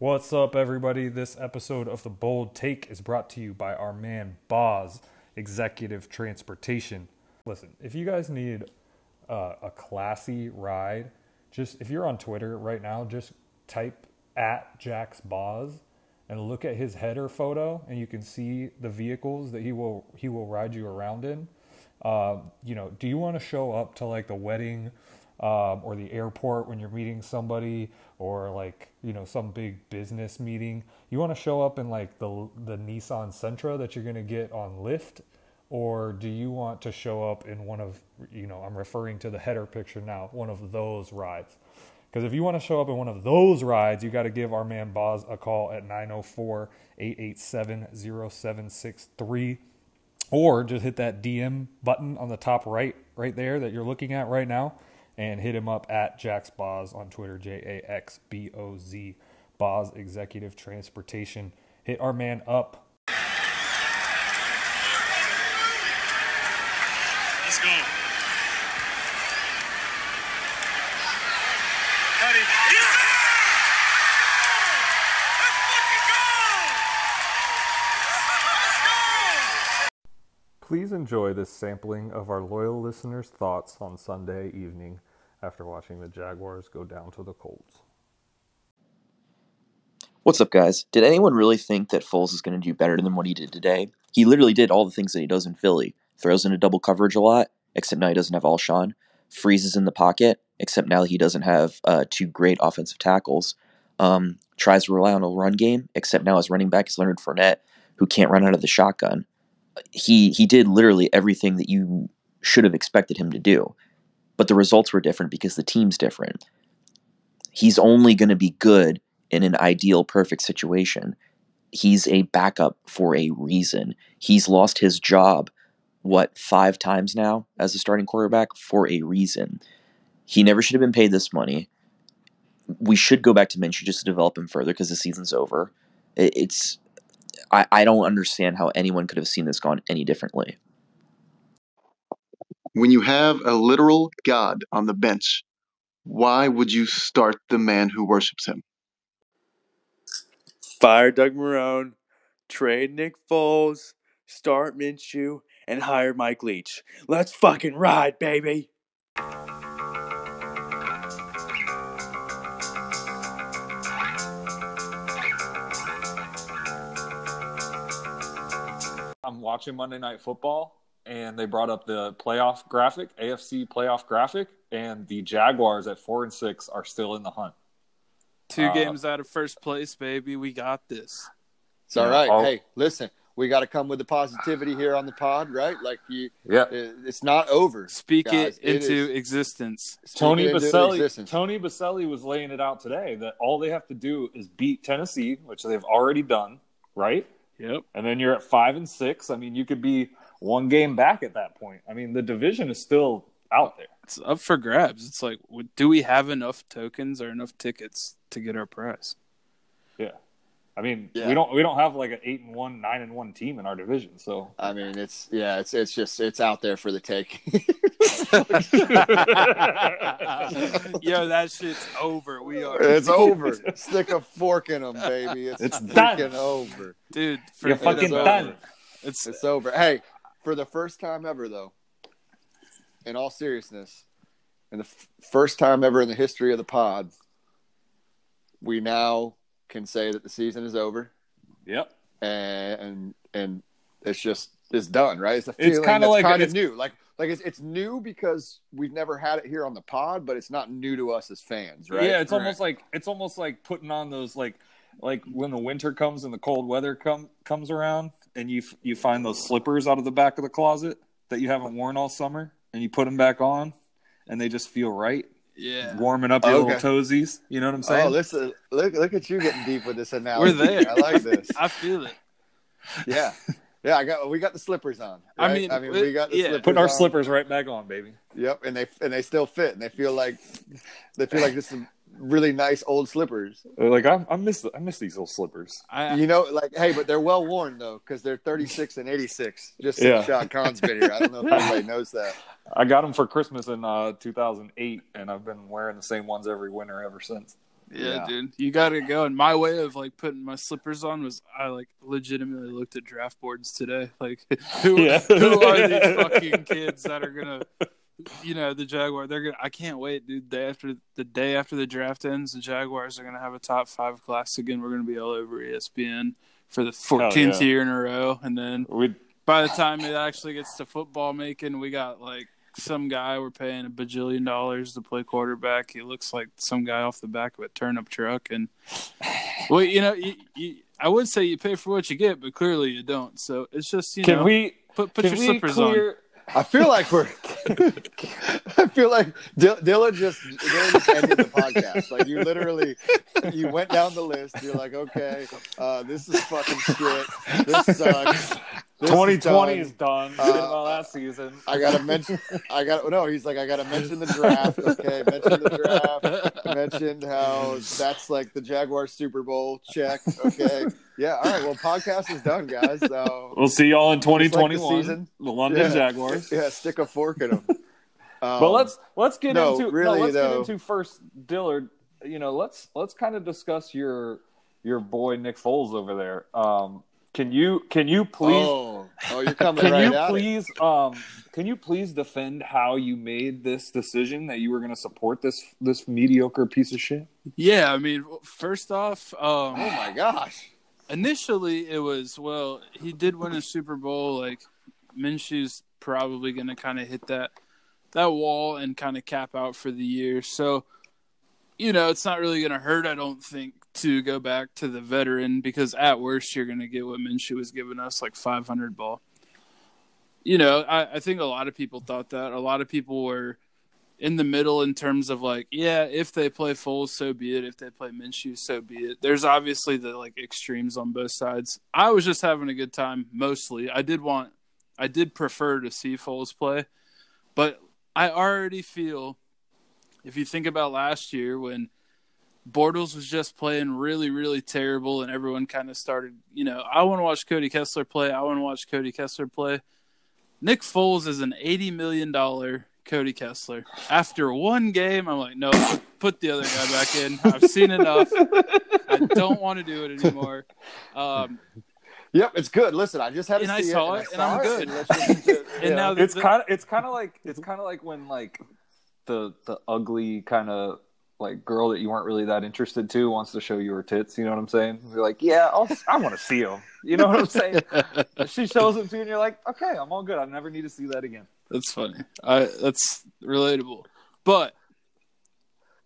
What's up, everybody? This episode of The Bold Take is brought to you by our man Boz, Executive Transportation. Listen, if you guys need uh, a classy ride, just if you're on Twitter right now, just type at Jax Boz and look at his header photo, and you can see the vehicles that he will he will ride you around in. Uh, you know, do you want to show up to like the wedding um, or the airport when you're meeting somebody, or like you know some big business meeting? You want to show up in like the the Nissan Sentra that you're gonna get on Lyft, or do you want to show up in one of you know I'm referring to the header picture now, one of those rides? Because if you want to show up in one of those rides, you got to give our man Boz a call at 904 887 0763 or just hit that DM button on the top right, right there that you're looking at right now, and hit him up at Jax Boz on Twitter, J A X B O Z, Boz Executive Transportation. Hit our man up. Let's go. Cut him. Yes, sir! Let's fucking go! Let's go! Please enjoy this sampling of our loyal listeners' thoughts on Sunday evening after watching the Jaguars go down to the Colts. What's up, guys? Did anyone really think that Foles is going to do better than what he did today? He literally did all the things that he does in Philly. Throws into double coverage a lot, except now he doesn't have Alshon. Freezes in the pocket, except now he doesn't have uh, two great offensive tackles. Um, tries to rely on a run game, except now his running back is Leonard Fournette, who can't run out of the shotgun. He he did literally everything that you should have expected him to do, but the results were different because the team's different. He's only going to be good in an ideal, perfect situation. He's a backup for a reason. He's lost his job, what, five times now as a starting quarterback for a reason. He never should have been paid this money. We should go back to Minshew just to develop him further because the season's over. It's. I, I don't understand how anyone could have seen this gone any differently. when you have a literal God on the bench, why would you start the man who worships him? Fire Doug Marrone, trade Nick Foles, start Minshew, and hire Mike Leach. Let's fucking ride, baby. Watching Monday Night Football, and they brought up the playoff graphic, AFC playoff graphic, and the Jaguars at four and six are still in the hunt. Two Uh, games out of first place, baby. We got this. It's all right. Yeah. I'll- Hey, listen, we got to come with the positivity here on the pod, right? Like you, Yeah. it's not over. Speak Guys, it it into is- existence. Speak Tony into Boselli. existence. Tony Boselli was laying it out today that all they have to do is beat Tennessee, which they've already done, right? Yep. And then you're at five and six. I mean, you could be one game back at that point. I mean, the division is still out there. It's up for grabs. It's like, do we have enough tokens or enough tickets to get our prize? Yeah. I mean, Yeah. we don't we don't have like an eight and one, nine and one team in our division. So I mean, it's yeah, it's it's just it's out there for the take. Yo, that shit's over. We are, it's over. Stick a fork in them, baby. It's, It's done. over. dude. you're fucking over. done. It's It's over. Hey, for the first time ever, though, in all seriousness, and the f- first time ever in the history of the pod, we now can say that the season is over. Yep. and and, and it's just it's done, right? It's a It's feeling kinda that's like- kind of new. Like like it's it's new because we've never had it here on the pod, but it's not new to us as fans, right? Yeah, it's Correct. almost like it's almost like putting on those like like when the winter comes and the cold weather come comes around and you you find those slippers out of the back of the closet that you haven't worn all summer and you put them back on and they just feel right, yeah. warming up your oh, Okay. little toesies. You know what I'm oh, saying? Oh, listen! Look, look at you getting deep with this analogy. We're there. I like this. I feel it. Yeah, yeah. I got we got the slippers on. I mean, I mean, we got the yeah. slippers Putting our on. slippers right back on, baby. Yep, and they and they still fit, and they feel like they feel like this is really nice old slippers. Like I, I miss I miss these little slippers. I, You know, like hey, but they're well worn though because they're 36 and 86. Just Yeah. since Shad Khan's been here, I don't know if anybody knows that. I got them for Christmas in uh, 2008, and I've been wearing the same ones every winter ever since. Yeah, Yeah. dude, you got to go. And my way of like putting my slippers on was I like legitimately looked at draft boards today. Like, who Yeah. who are these fucking kids that are gonna, you know, the Jaguar? They're gonna. I can't wait, dude. Day after the day after the draft ends, the Jaguars are gonna have a top five class again. We're gonna be all over ESPN for the 14th yeah. year in a row, and then We by the time it actually gets to football making, we got like some guy we're paying a bajillion dollars to play quarterback. He looks like some guy off the back of a turnip truck, and well, you know, you, you, I would say you pay for what you get, but clearly you don't. So it's just you can know, we put put your we slippers on. I feel like we're. I feel like Dil- Dylan just Dylan just ended the podcast. Like you literally, you went down the list. You're like, okay, uh, this is fucking shit. This sucks. This is 2020 done. is done. Uh, We did my last season. I gotta mention. I got no. He's like, I gotta mention the draft. Okay, mention the draft. Mentioned how that's like the Jaguar Super Bowl check. Okay, yeah. All right. Well, podcast is done, guys. So We'll see y'all in Just like the season. the London Yeah. Jaguars. yeah, stick a fork in them. Um, but let's let's get no, into really, no, let's though- get into first Dillard. You know, let's let's kind of discuss your your boy Nick Foles over there. Um, can you can you please Oh, oh, you're coming can right you at it. please um can you please defend how you made this decision that you were going to support this this mediocre piece of shit? Yeah, I mean, first off, um, Oh my gosh. initially it was well he did win a super bowl like minshew's probably going to kind of hit that that wall and kind of cap out for the year so you know it's not really going to hurt i don't think to go back to the veteran because at worst you're going to get what minshew was giving us like 500 ball you know I, I think a lot of people thought that a lot of people were in the middle in terms of like, yeah, if they play Foles, so be it. If they play Minshew, so be it. There's obviously the like extremes on both sides. I was just having a good time mostly. I did want, I did prefer to see Foles play, but I already feel, if you think about last year when Bortles was just playing really, really terrible, and everyone kind of started, you know, I want to watch Cody Kessler play. I want to watch Cody Kessler play. Nick Foles is an eighty million dollar Cody Kessler. After one game, I'm like, no, put, put the other guy back in. I've seen enough. I don't want to do it anymore. Um, Yep, it's good. Listen, I just had to And I see saw it, it, and I'm good. let's just- And now It's kind of it's kind of like it's kind of like when like the the ugly kind of like girl that you weren't really that interested to wants to show you her tits. You know what I'm saying? You're like, yeah, I'll, I want to see them. You know what I'm saying? she shows them to you, and you're like, okay, I'm all good. I never need to see that again. That's funny. I that's relatable. But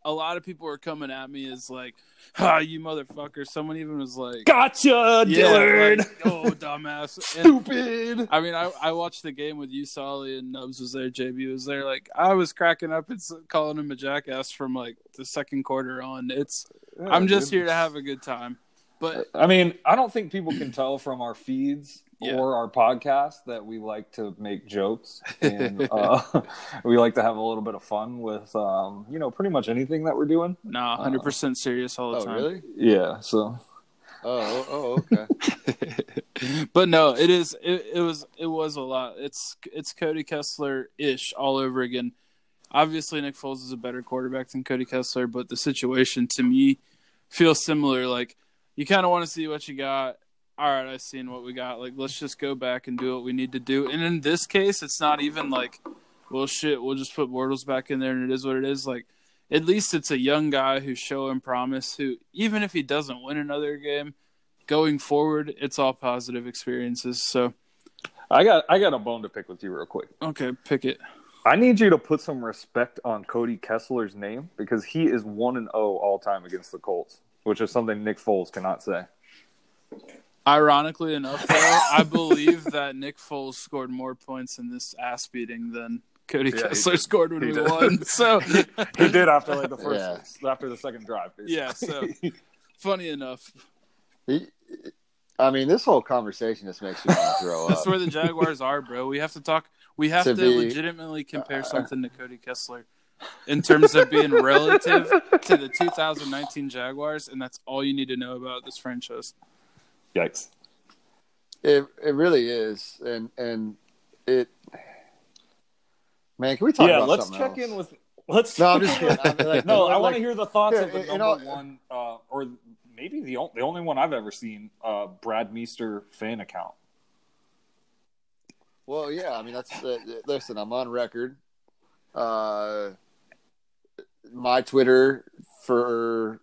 a lot of people are coming at me as like, ah, you motherfucker. Someone even was like, Gotcha, yeah, Dillard. like, oh, dumbass. And, Stupid. I mean, I, I watched the game with you, Solly, and Nubs was there, JB was there. Like, I was cracking up and calling him a jackass from like the second quarter on. It's, I'm just here to have a good time. But I mean, I don't think people can tell from our feeds Yeah. or our podcast that we like to make jokes and uh, we like to have a little bit of fun with, um, you know, pretty much anything that we're doing. No, hundred percent serious all the Oh, time. really? Yeah. So Oh, oh, okay. but no, it is. It, it was. It was a lot. It's it's Cody Kessler ish all over again. Obviously, Nick Foles is a better quarterback than Cody Kessler, but the situation to me feels similar. Like you kind of want to see what you got. All right, I've seen what we got. Like let's just go back and do what we need to do. And in this case, it's not even like, well, shit, we'll just put Bortles back in there, and it is what it is. Like at least it's a young guy who's showing promise. Who even if he doesn't win another game going forward, it's all positive experiences. So I got I got a bone to pick with you real quick. okay, pick it. I need you to put some respect on Cody Kessler's name because he is one and zero all time against the Colts, which is something Nick Foles cannot say. Ironically enough, though, I believe that Nick Foles scored more points in this ass beating than Cody Yeah, Kessler did. scored when He we did. won. So He did after like the first after the second drive. basically. Yeah, so funny enough, He, I mean, this whole conversation just makes you want to throw up. that's where the Jaguars are, bro. We have to talk. We have To to, be- legitimately compare uh, something to Cody Kessler in terms of being relative to the 2019 Jaguars, and that's all you need to know about this franchise. Yikes. It it really is, and and it. Man, can we talk yeah, about let's something check else? in with let's. No, I'm just kidding. I'm like, no, I like- want to hear the thoughts Yeah, of the and number all- one, uh, or maybe the on- the only one I've ever seen, uh, Brad Meester fan account. Well, yeah. I mean, that's uh, listen. I'm on record. Uh, my Twitter for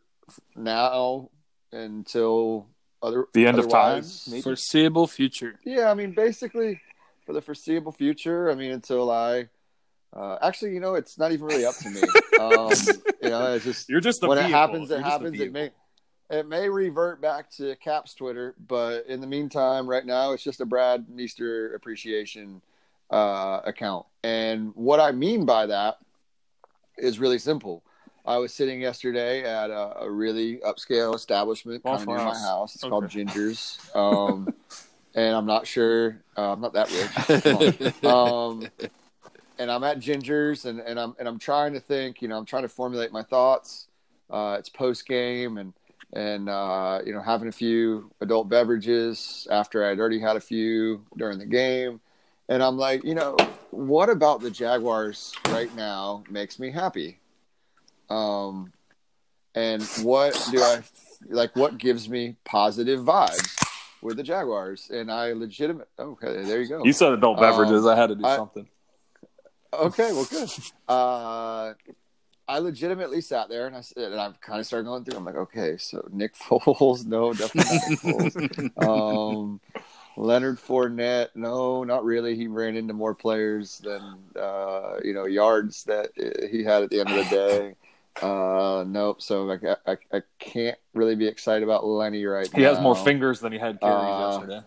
now until other The end of time, maybe? Foreseeable future. Yeah, I mean, basically for the foreseeable future. I mean, until I. Uh, actually, you know, it's not even really up to me. Um, you know, it's just You're just the when it vehicle. happens, You're it happens. It may it may revert back to Cap's Twitter, but in the meantime, right now, it's just a Brad Meester appreciation uh, account. And what I mean by that is really simple. I was sitting yesterday at a, a really upscale establishment kind of near my House. It's called Ginger's. Um, and I'm not sure. Uh, I'm not that rich. Um, and I'm at Ginger's, and, and I'm and I'm trying to think. You know, I'm trying to formulate my thoughts. Uh, it's post game, and and uh, you know, having a few adult beverages after I'd already had a few during the game, and I'm like, you know, what about the Jaguars right now makes me happy? Um, and what do I like? What gives me positive vibes with the Jaguars? And I legitimate. Okay, there you go. You said adult beverages. Um, I had to do I- something. Okay, well, good. Uh, I legitimately sat there and I said, and I kind of started going through. I'm like, okay, so Nick Foles, no, definitely not Nick Foles. Um, Leonard Fournette, no, not really. He ran into more players than uh, you know yards that he had at the end of the day. Uh, nope. So I, I, I can't really be excited about Lenny right now. He has more fingers than he had carries Uh, yesterday.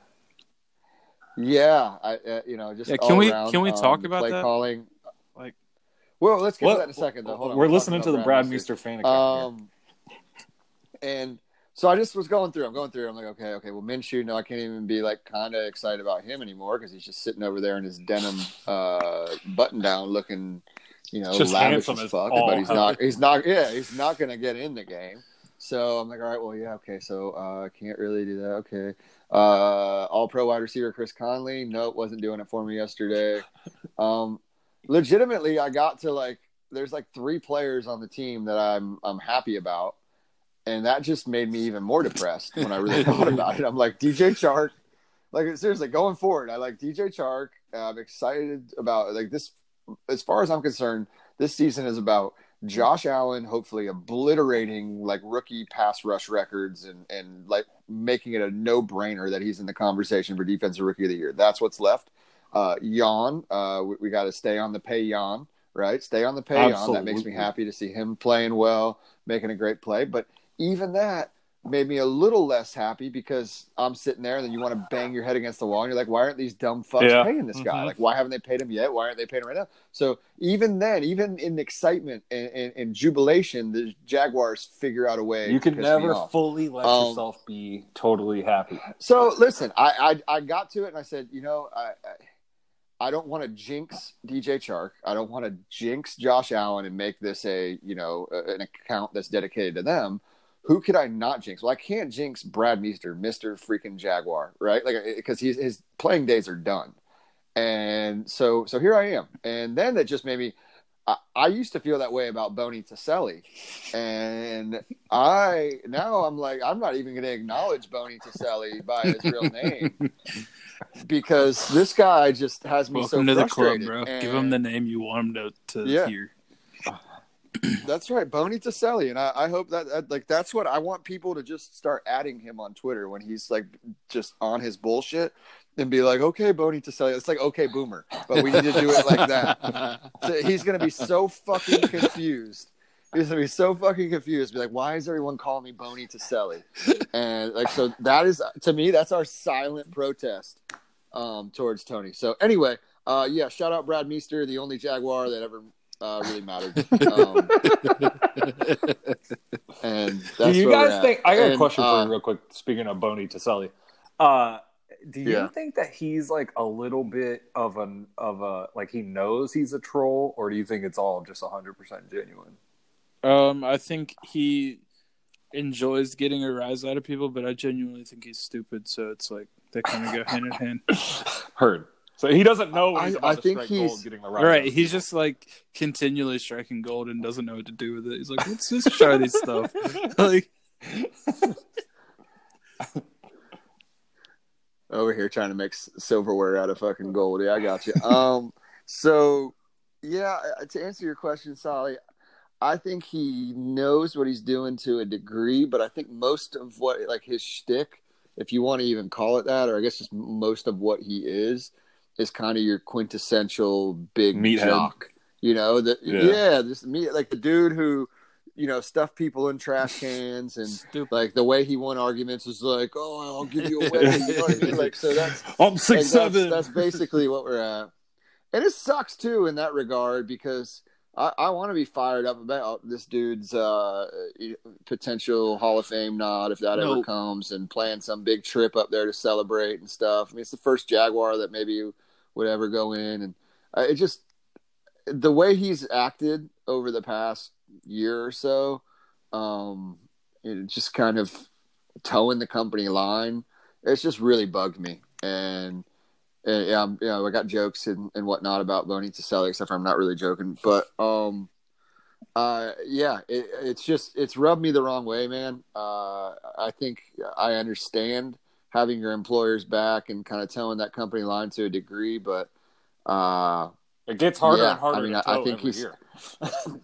Yeah, I uh, you know just Yeah, can all we- around, can we talk um, about play that? calling. Like- well, let's get What- to that in a second. Though. Hold on, We're talking listening to the Brad Meester. Meester fan account. here. Um, and so I just was going through. I'm going through. I'm like, okay, okay. Well, Minshew, no, I can't even be like kind of excited about him anymore because he's just sitting over there in his denim uh, button down, looking, you know, Just lavish as as fuck. But he's hell. not. He's not. Yeah, he's not going to get in the game. So I'm like, all right, well, yeah, okay. So uh, I can't really do that. Okay. Uh, all pro wide receiver Chris Conley. Nope, wasn't doing it for me yesterday. Um, legitimately, I got to like, there's like three players on the team that I'm I'm happy about, and that just made me even more depressed when I really thought about it. I'm like DJ Chark, like seriously, going forward, I like DJ Chark. I'm excited about like this. As far as I'm concerned, this season is about Josh Allen hopefully obliterating like rookie pass rush records and and like making it a no brainer that he's in the conversation for defensive rookie of the year. That's what's left. Uh, Jan, uh, we, we got to stay on the pay Jan, right? Stay on the pay Jan. That makes me happy to see him playing well, making a great play. But even that made me a little less happy because I'm sitting there and then you want to bang your head against the wall and you're like, why aren't these dumb fucks Yeah. paying this guy? Mhm. Like, why haven't they paid him yet? Why aren't they paying him right now? So even then, even in excitement and, and, and jubilation, the Jaguars figure out a way. You can never fully let Um, yourself be totally happy. So listen, I, I I got to it and I said, you know, I I, I don't want to jinx DJ Chark. I don't want to jinx Josh Allen and make this a you know an account that's dedicated to them. Who could I not jinx? Well, I can't jinx Brad Meester, Mister Freaking Jaguar, right? Like eh, because he's his playing days are done, and so so here I am. And then that just made me. I, I used to feel that way about Boney Taselli, and I now I'm like I'm not even going to acknowledge Boney Taselli by his real name because this guy just has me Welcome so to the club, frustrated. bro. And Give him the name you want him to, to Yeah. hear. That's right, Boney Taselli, and I, I hope that, like that's what I want people to just start adding him on Twitter when he's like just on his bullshit and be like, okay, Boney Taselli. It's like okay, Boomer, but we need to do it like that. So he's gonna be so fucking confused. He's gonna be so fucking confused. Be like, why is everyone calling me Boney Taselli? And like, so that is to me, that's our silent protest um, towards Tony. So anyway, uh, yeah, shout out Brad Meester, the only Jaguar that ever uh, really mattered. Um, and that's do you where we're guys at. think? I got a question uh, for you, real quick. Speaking of Boney Taselli, uh, do you Yeah. think that he's like a little bit of an of a like he knows he's a troll, or do you think it's all just hundred percent genuine? Um, I think he enjoys getting a rise out of people, but I genuinely think he's stupid. So it's like they kind of go hand in hand. Heard. So he doesn't know when he's I- about I to think strike he's- gold, getting the Right. right. He's just like continually striking gold and doesn't know what to do with it. He's like, let's what's this shiny stuff? Like, over here trying to make silverware out of fucking gold. Yeah, I got you. Um, so yeah, uh, to answer your question, Sally, I think he knows what he's doing to a degree, but I think most of what like his shtick, if you want to even call it that, or I guess just most of what he is, is kind of your quintessential big Meathead. jock. You know that? Yeah. Yeah, this me like the dude who. You know, stuff people in trash cans and stupid. like the way he won arguments is like, oh, I'll give you a wedding. You know what I mean? Like, so that's I'm six that's, seven. that's basically what we're at. And it sucks too in that regard because I, I want to be fired up about this dude's uh, potential Hall of Fame nod if that ever comes and plan some big trip up there to celebrate and stuff. I mean, it's the first Jaguar that maybe would ever go in, and uh, it just the way he's acted over the past year or so, um, it just kind of towing the company line. It's just really bugged me, and, and yeah, I'm, you know, I got jokes and, and whatnot about Boney sell. except for I'm not really joking, but um, uh, yeah, it, it's just it's rubbed me the wrong way, man. Uh, I think I understand having your employers back and kind of towing that company line to a degree, but uh, It gets harder Yeah, and harder I mean, I- think he's-.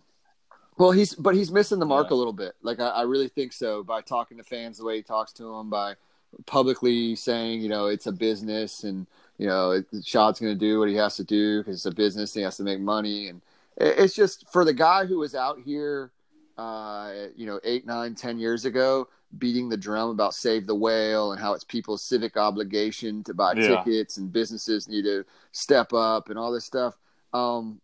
Well, he's but he's missing the mark Yeah. a little bit. Like I, I really think so by talking to fans the way he talks to them, by publicly saying, you know, it's a business and you know, it, Shad's going to do what he has to do because it's a business. And he has to make money, and it, it's just for the guy who was out here, uh, you know, eight, nine, ten years ago, beating the drum about save the whale and how it's people's civic obligation to buy Yeah. tickets and businesses need to step up and all this stuff. Um,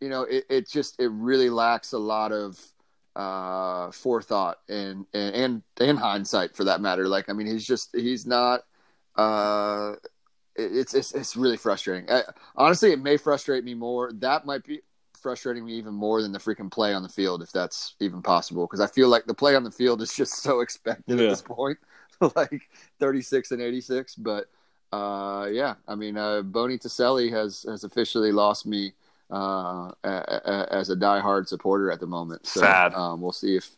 you know, it, it just it really lacks a lot of uh, forethought and, and and and hindsight for that matter. Like, I mean, he's just he's not. Uh, it- it's it's it's really frustrating. I, honestly, it may frustrate me more. That might be frustrating me even more than the freaking play on the field, if that's even possible. Because I feel like the play on the field is just so expected Yeah. at this point, like thirty six and eighty six. But uh, yeah, I mean, uh, Boney Taselli has has officially lost me uh, a, a, as a diehard supporter at the moment. So Sad. Um, we'll see if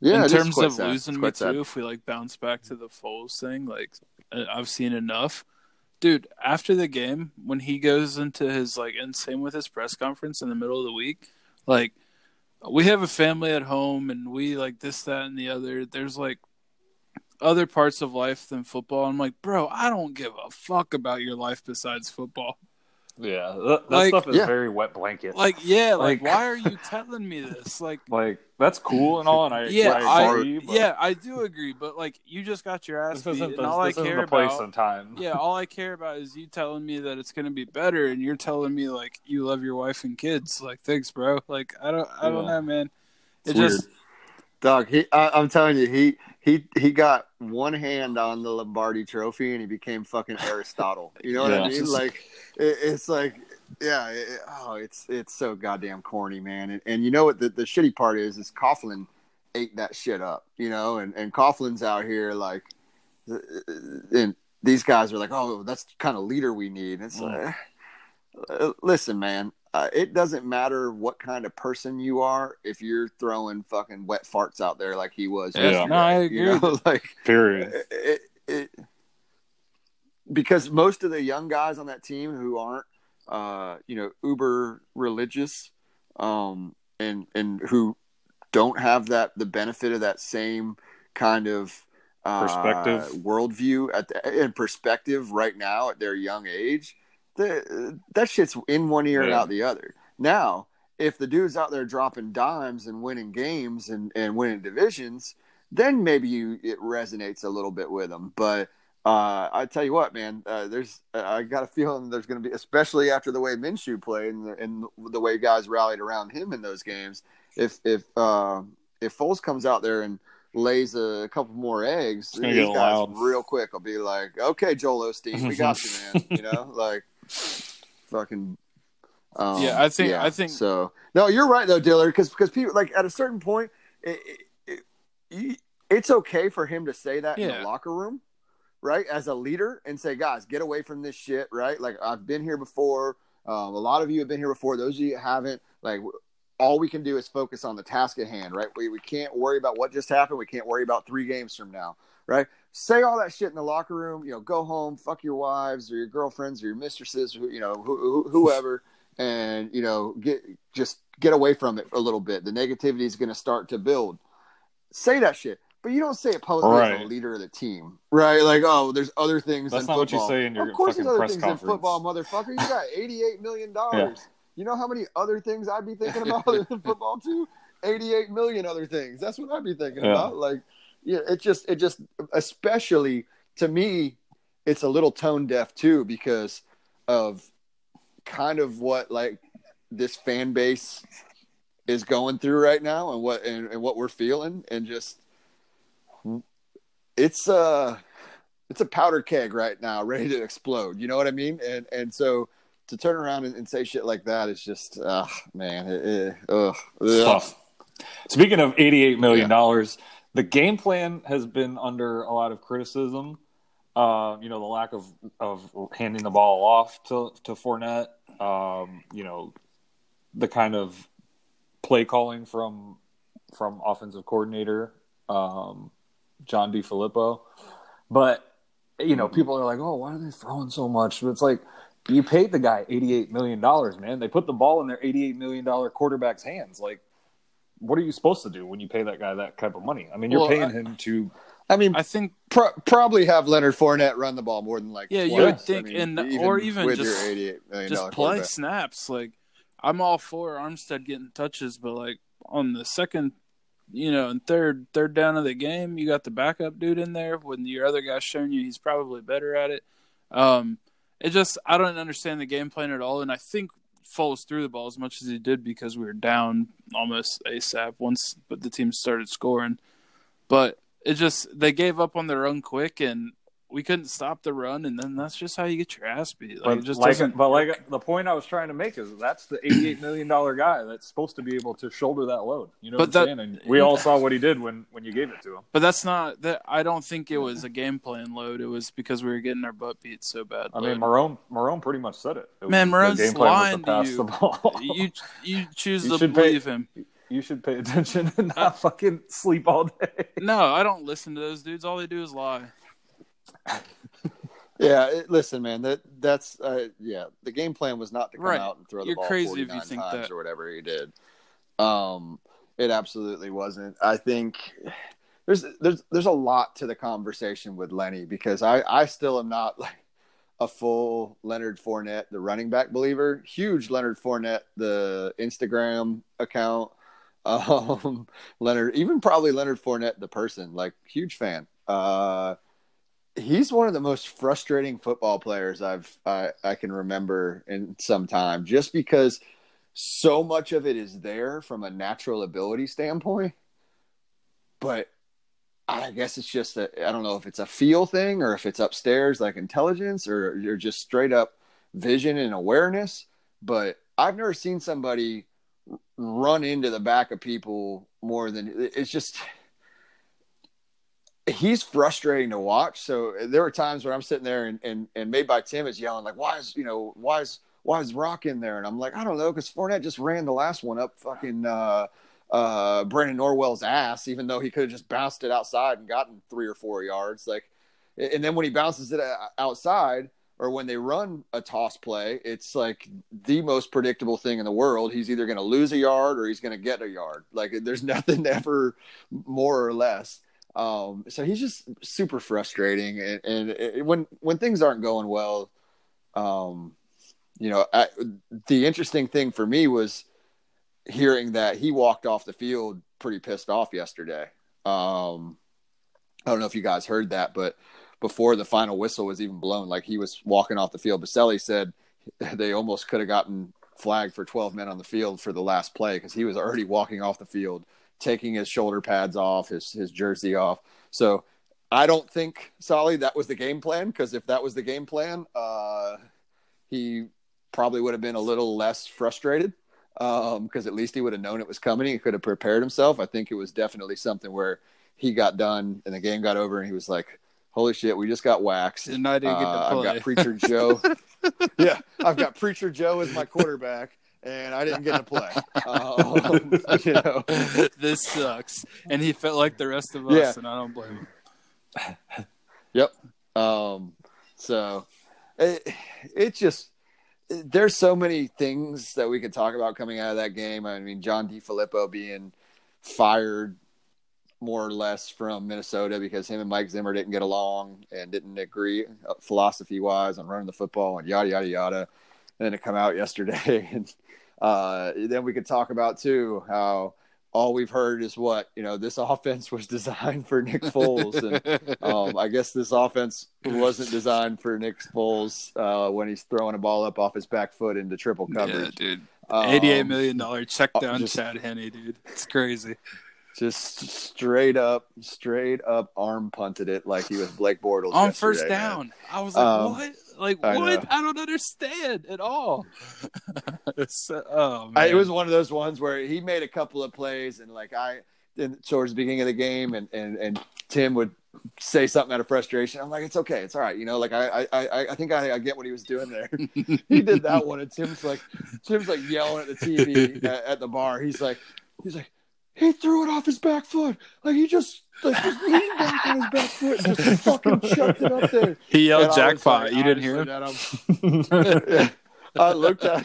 yeah, in terms of sad. losing me quite too, if we like bounce back to the Foles thing, like I've seen enough. Dude, after the game, when he goes into his like, and same with his press conference in the middle of the week, like we have a family at home and we like this, that, and the other. There's like other parts of life than football. I'm like, bro, I don't give a fuck about your life besides football. Yeah, that, that Like- stuff is Yeah. very wet blanket. Like, yeah, like, Like- why are you telling me this? Like, like that's cool and all, and I yeah, I I, agree, but yeah, I do agree, but like, you just got your ass this beat, isn't and the, all I this isn't care the place about, and time. yeah, all I care about is you telling me that it's gonna be better, and you're telling me like you love your wife and kids. Like, thanks, bro. Like, I don't, I don't Yeah. know, man. It It's just, Dog, he, I, I'm telling you, he he he got one hand on the Lombardi Trophy and he became fucking Aristotle. You know what I mean? Like, it, it's like, yeah, it, oh, it's it's so goddamn corny, man. And, and you know what? The, the shitty part is, is Coughlin ate that shit up. You know, and and Coughlin's out here like, and these guys are like, oh, that's the kind of leader we need. And it's like, uh, listen, man. Uh, it doesn't matter what kind of person you are if you're throwing fucking wet farts out there like he was. Yeah. yesterday, No, I You know, like Period. it, it, because most of the young guys on that team who aren't, uh, you know, uber religious, um, and and who don't have that the benefit of that same kind of uh, Perspective. worldview at the, and perspective right now at their young age, the, that shit's in one ear and out the other. Now, if the dude's out there dropping dimes and winning games and, and winning divisions, then maybe you it resonates a little bit with them. But uh, I tell you what, man, uh, there's I got a feeling there's going to be, especially after the way Minshew played and the, and the way guys rallied around him in those games. If if uh, if Foles comes out there and lays a couple more eggs, these guys loud. real quick will be like, okay, Joel Osteen, we got you, man. you know, like fucking. Um, Yeah, I think- I think- so. No, you're right though, Diller, because because people like at a certain point, it, it, it, it's okay for him to say that in Yeah. the locker room, right, as a leader and say, guys, get away from this shit, right? Like I've been here before. Um, a lot of you have been here before. Those of you haven't, like, all we can do is focus on the task at hand, right? We, we can't worry about what just happened. We can't worry about three games from now, right? Say all that shit in the locker room. You know, go home, fuck your wives or your girlfriends or your mistresses, you know, who, who, whoever, and you know, get just get away from it a little bit. The negativity is going to start to build. Say that shit, but you don't say it publicly as a leader of the team, right? Like, oh, there's other things. That's in not what you football. say in your Of course, fucking there's other press things conference. in football, motherfucker. You got eighty-eight million dollars. You know how many other things I'd be thinking about other than football too? Eighty-eight million other things. That's what I'd be thinking Yeah. about. Like, yeah, it just, it just, especially to me, it's a little tone deaf too because of kind of what like this fan base is going through right now and what and, and what we're feeling and just it's uh it's a powder keg right now ready to explode you know what i mean and and so to turn around and, and say shit like that is just uh man it, it, ugh, It's ugh. tough. Speaking of eighty-eight million dollars, the game plan has been under a lot of criticism. Uh, you know, the lack of of handing the ball off to to Fournette. Um, you know, the kind of play calling from from offensive coordinator um, John DeFilippo. But you know, people are like, "Oh, why are they throwing so much?" But it's like you paid the guy eighty-eight million dollars, man. They put the ball in their eighty-eight million dollar quarterback's hands. Like, what are you supposed to do when you pay that guy that type of money? I mean, you're Well, paying I- him to. i mean I think pro- probably have leonard Fournette run the ball more than like Yeah, you would think, I mean, and- or even with just- your 88 million just play snaps. Like I'm all for Armstead getting touches, but like on the second, you know, and third third down of the game, you got the backup dude in there. When your other guy's showing you he's probably better at it. Um, it just I don't understand the game plan at all, and I think Foles threw the ball as much as he did because we were down almost ASAP once, but the team started scoring. But it just they gave up on their own quick, and we couldn't stop the run, and then that's just how you get your ass beat. Like But like, but like the point I was trying to make is that's the eighty-eight million dollar guy that's supposed to be able to shoulder that load. You know But what I'm that- saying? And we all saw what he did when when you gave it to him. But that's not that. I don't think it was a game plan load. It was because we were getting our butt beat so bad. I mean. Marrone Marrone pretty much said it. it Man, Marrone's game plan lying to pass you. you you choose You to should pay- believe him. you should pay attention and uh, not fucking sleep all day. No, I don't listen to those dudes. All they do is lie. Yeah, it, listen, man. That that's uh, yeah. The game plan was not to come Right. out and throw the You're ball crazy if you 49 think times that. or whatever he did. Um, it absolutely wasn't. I think there's there's there's a lot to the conversation with Lenny because I I still am not like a full Leonard Fournette the running back believer. Huge Leonard Fournette the Instagram account. Um, Leonard even probably Leonard Fournette the person like huge fan. Uh, he's one of the most frustrating football players I've I, I can remember in some time, just because so much of it is there from a natural ability standpoint, but I guess it's just a I don't know if it's a feel thing or if it's upstairs like intelligence or you're just straight up vision and awareness. But I've never seen somebody run into the back of people more than it's just he's frustrating to watch. So there were times where I'm sitting there and, and, and made by Tim is yelling like, why is, you know, why is, why is Rock in there? And I'm like, I don't know. Cause Fournette just ran the last one up fucking, uh, uh, Brandon Norwell's ass, even though he could have just bounced it outside and gotten three or four yards. Like, and then when he bounces it uh, outside or when they run a toss play, it's like the most predictable thing in the world. He's either going to lose a yard or he's going to get a yard. Like there's nothing ever more or less. Um, so he's just super frustrating, and, and it, when when things aren't going well, um, you know, I, the interesting thing for me was hearing that he walked off the field pretty pissed off yesterday. Um, I don't know if you guys heard that, but before the final whistle was even blown, like he was walking off the field. Boselli said they almost could have gotten flagged for 12 men on the field for the last play because he was already walking off the field, taking his shoulder pads off, his his jersey off. So I don't think Solly that was the game plan because if that was the game plan, uh, he probably would have been a little less frustrated because at least he would have known it was coming. He could have prepared himself. I think it was definitely something where he got done and the game got over and he was like, holy shit, we just got waxed. And I didn't get to Uh, I've got Preacher Joe. yeah, I've got Preacher Joe as my quarterback, and I didn't get to play. Um, you know, this sucks. And he felt like the rest of us, Yeah. and I don't blame him. Yep. Um, so it, it just there's so many things that we could talk about coming out of that game. I mean, John DeFilippo being fired more or less from Minnesota because him and Mike Zimmer didn't get along and didn't agree philosophy wise on running the football and yada yada yada. And then it come out yesterday, and uh, then we could talk about too how all we've heard is what you know this offense was designed for Nick Foles, and um, I guess this offense wasn't designed for Nick Foles uh, when he's throwing a ball up off his back foot into triple coverage. Yeah, dude. Um, Eighty-eight million dollar check uh, down just- Chad Henne, dude. It's crazy. Just straight up, straight up arm punted it like he was Blake Bortles On first man. down, I was like, Um, "What? Like I what? know. I don't understand at all." It's, uh, oh man, I, it was one of those ones where he made a couple of plays and like I in, towards the beginning of the game and, and, and Tim would say something out of frustration. I'm like, it's okay, it's all right, you know. Like I I, I, I think I, I get what he was doing there. he did that one, and Tim's like Tim's like yelling at the TV at, at the bar. He's like he's like he threw it off his back foot. Like he just like just leaned back on his back foot and just fucking chucked it up there. he yelled And jackpot. like, you didn't hear him? that I'm- looked at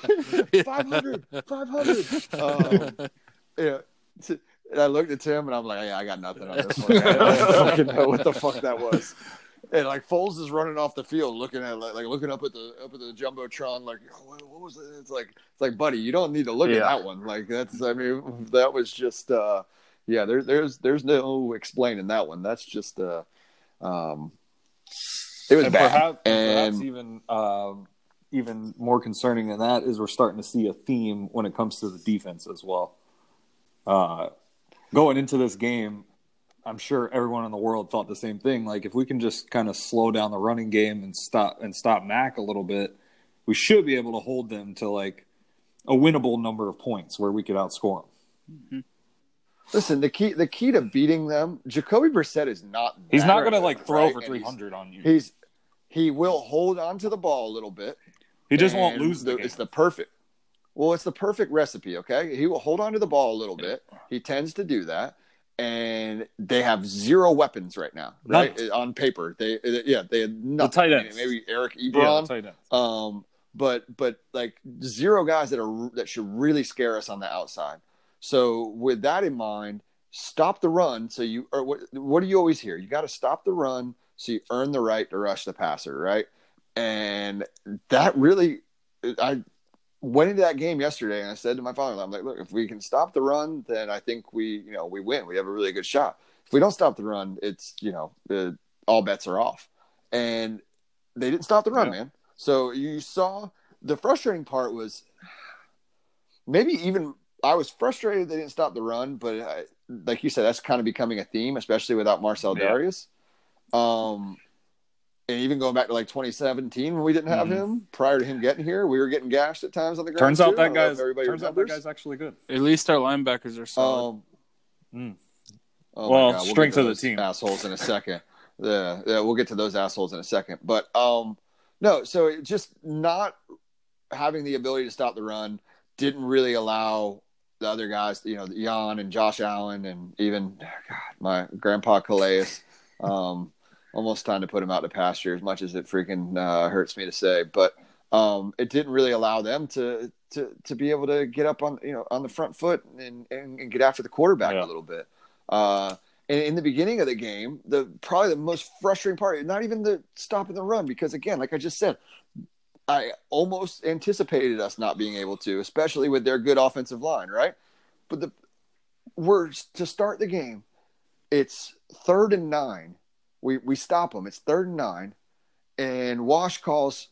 it, 500, 500. Um, yeah. And I looked at Tim and I'm like, yeah, I got nothing on this one. I don't fucking know what the fuck that was. And like Foles is running off the field, looking at like, like looking up at the up at the jumbotron, like "Oh, what, what was it? It's like it's like, buddy, you don't need to look at that one. Like that's, I mean, that was just, uh, yeah. There, there's there's no explaining that one. That's just, uh, um, it was and bad. perhaps, and perhaps even um, even more concerning than that is we're starting to see a theme when it comes to the defense as well. Uh, going into this game, I'm sure everyone in the world thought the same thing. Like if we can just kind of slow down the running game and stop and stop Mack a little bit, we should be able to hold them to like a winnable number of points where we could outscore them. Mm-hmm. Listen, the key the key to beating them, Jacoby Brissett is not. He's not going to like throw right? for 300 on you. He's, he's he will hold on to the ball a little bit. He just won't lose the, game. It's the perfect. Well, it's the perfect recipe. Okay, he will hold on to the ball a little bit. He tends to do that, and they have zero weapons right now. Right None. on paper, they yeah they had nothing. tight ends. maybe Eric yeah, Ebron. tight ends. Um, but but like zero guys that are that should really scare us on the outside. So with that in mind, stop the run. So you or what? What do you always hear? You got to stop the run so you earn the right to rush the passer, right? And that really, I went into that game yesterday and I said to my father, I'm like, look, if we can stop the run, then I think we, you know, we win. We have a really good shot. If we don't stop the run, it's you know, uh, all bets are off. And they didn't stop the run, Yeah. man. So you saw the frustrating part was maybe even I was frustrated they didn't stop the run, but I, like you said, that's kind of becoming a theme, especially without Marcell Yeah. Dareus. Um, and even going back to like 2017 when we didn't have Mhm. him prior to him getting here, we were getting gashed at times on the ground. Turns out too. That don't know if guy's everybody turns out that guy's actually good. At least our linebackers are solid. Um, Mm. oh Well, my God, strength of the team. assholes in a second. yeah, yeah, we'll get to those assholes in a second. But um, no, so it just not having the ability to stop the run didn't really allow the other guys, you know, Jan and Josh Allen, and even God, my grandpa Calais. Um, almost time to put him out to pasture, as much as it freaking uh, hurts me to say, but um, it didn't really allow them to to to be able to get up on you know on the front foot and and, and get after the quarterback Yeah. a little bit. Uh, and in the beginning of the game, the probably the most frustrating part, not even the stopping the run, because again, like I just said, I almost anticipated us not being able to, especially with their good offensive line, right? But the we're to start the game, it's third and nine. We we stop them. It's third and nine, and Wash calls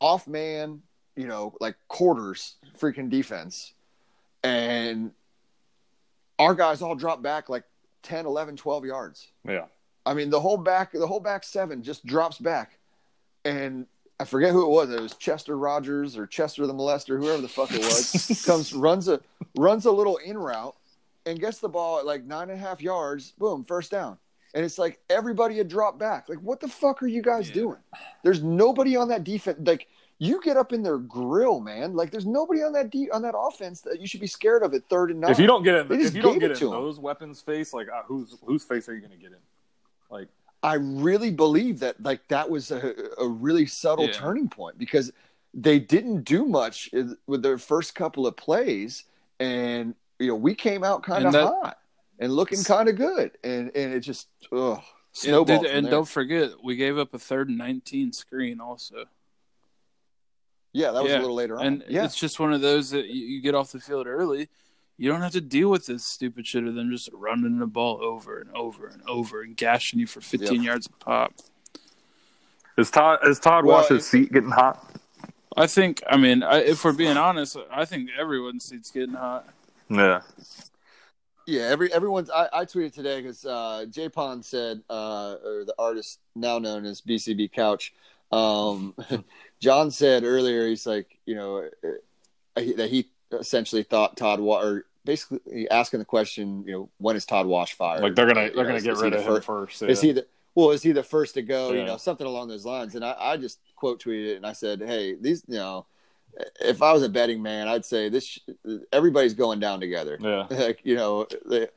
off man, you know, like quarters freaking defense, and our guys all drop back like 10, 11, 12 yards. Yeah. I mean, the whole back, the whole back seven just drops back, and I forget who it was. It was Chester Rogers or Chester the molester, whoever the fuck it was. comes runs a runs a little in route, and gets the ball at like nine and a half yards. Boom, first down. And it's like everybody had dropped back. Like, what the fuck are you guys Yeah. doing? There's nobody on that defense. Like, you get up in their grill, man. Like, there's nobody on that de- on that offense that you should be scared of at third and nine. If you don't get in, They if you don't get it in to 'em. those weapons face, like uh, whose whose face are you going to get in? Like, I really believe that like that was a, a really subtle Yeah. turning point because they didn't do much with their first couple of plays, and you know we came out kind of hot and looking kind of good, and and it just ugh, Yeah, snowballed. did- and there. don't forget, we gave up a third and 19 screen also. yeah, that was Yeah, a little later on. And yeah, it's just one of those that you, you get off the field early. You don't have to deal with this stupid shit of them just running the ball over and over and over and gashing you for 15 yards a pop. is Todd is Todd Well, Wash's it- seat getting hot? I think, I mean, I, if we're being honest, I think everyone's seat's getting hot. Yeah. Yeah, every everyone's. I, I tweeted today because uh, Jay Pond said, uh, or the artist now known as BCB Couch, um, John said earlier, he's like, you know, uh, that he essentially thought Todd Wa or basically asking the question, you know, when is Todd Wash fired? Like they're gonna they're know, gonna is- get is rid of him fir- first. Is he the well? Is he the first to go? You know, something along those lines. And I, I just quote tweeted it and I said, hey, these, you know, if I was a betting man, I'd say this. Everybody's going down together. Yeah. Like you know, they,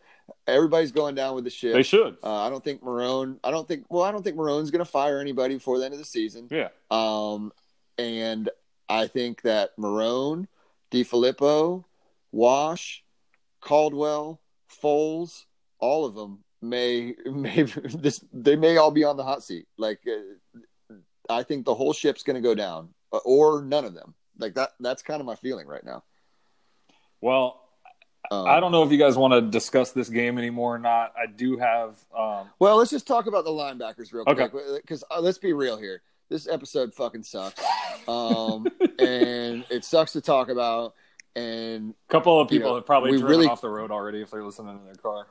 everybody's going down with the ship. They should. Uh, I don't think Marrone. I don't think. Well, I don't think Marrone's going to fire anybody before the end of the season. Yeah. Um, and I think that Marrone, DeFilippo, Wash, Caldwell, Foles, all of them may may this they may all be on the hot seat. Like uh, I think the whole ship's going to go down, uh, or none of them. Like that. That's kind of my feeling right now. Well, Um, I don't know if you guys want to discuss this game anymore or not. I do have. Um, Well, let's just talk about the linebackers real Okay. quick, because uh, let's be real here. This episode fucking sucks, um, and it sucks to talk about. And a couple of You people know, have probably driven really- off the road already if they're listening in their car.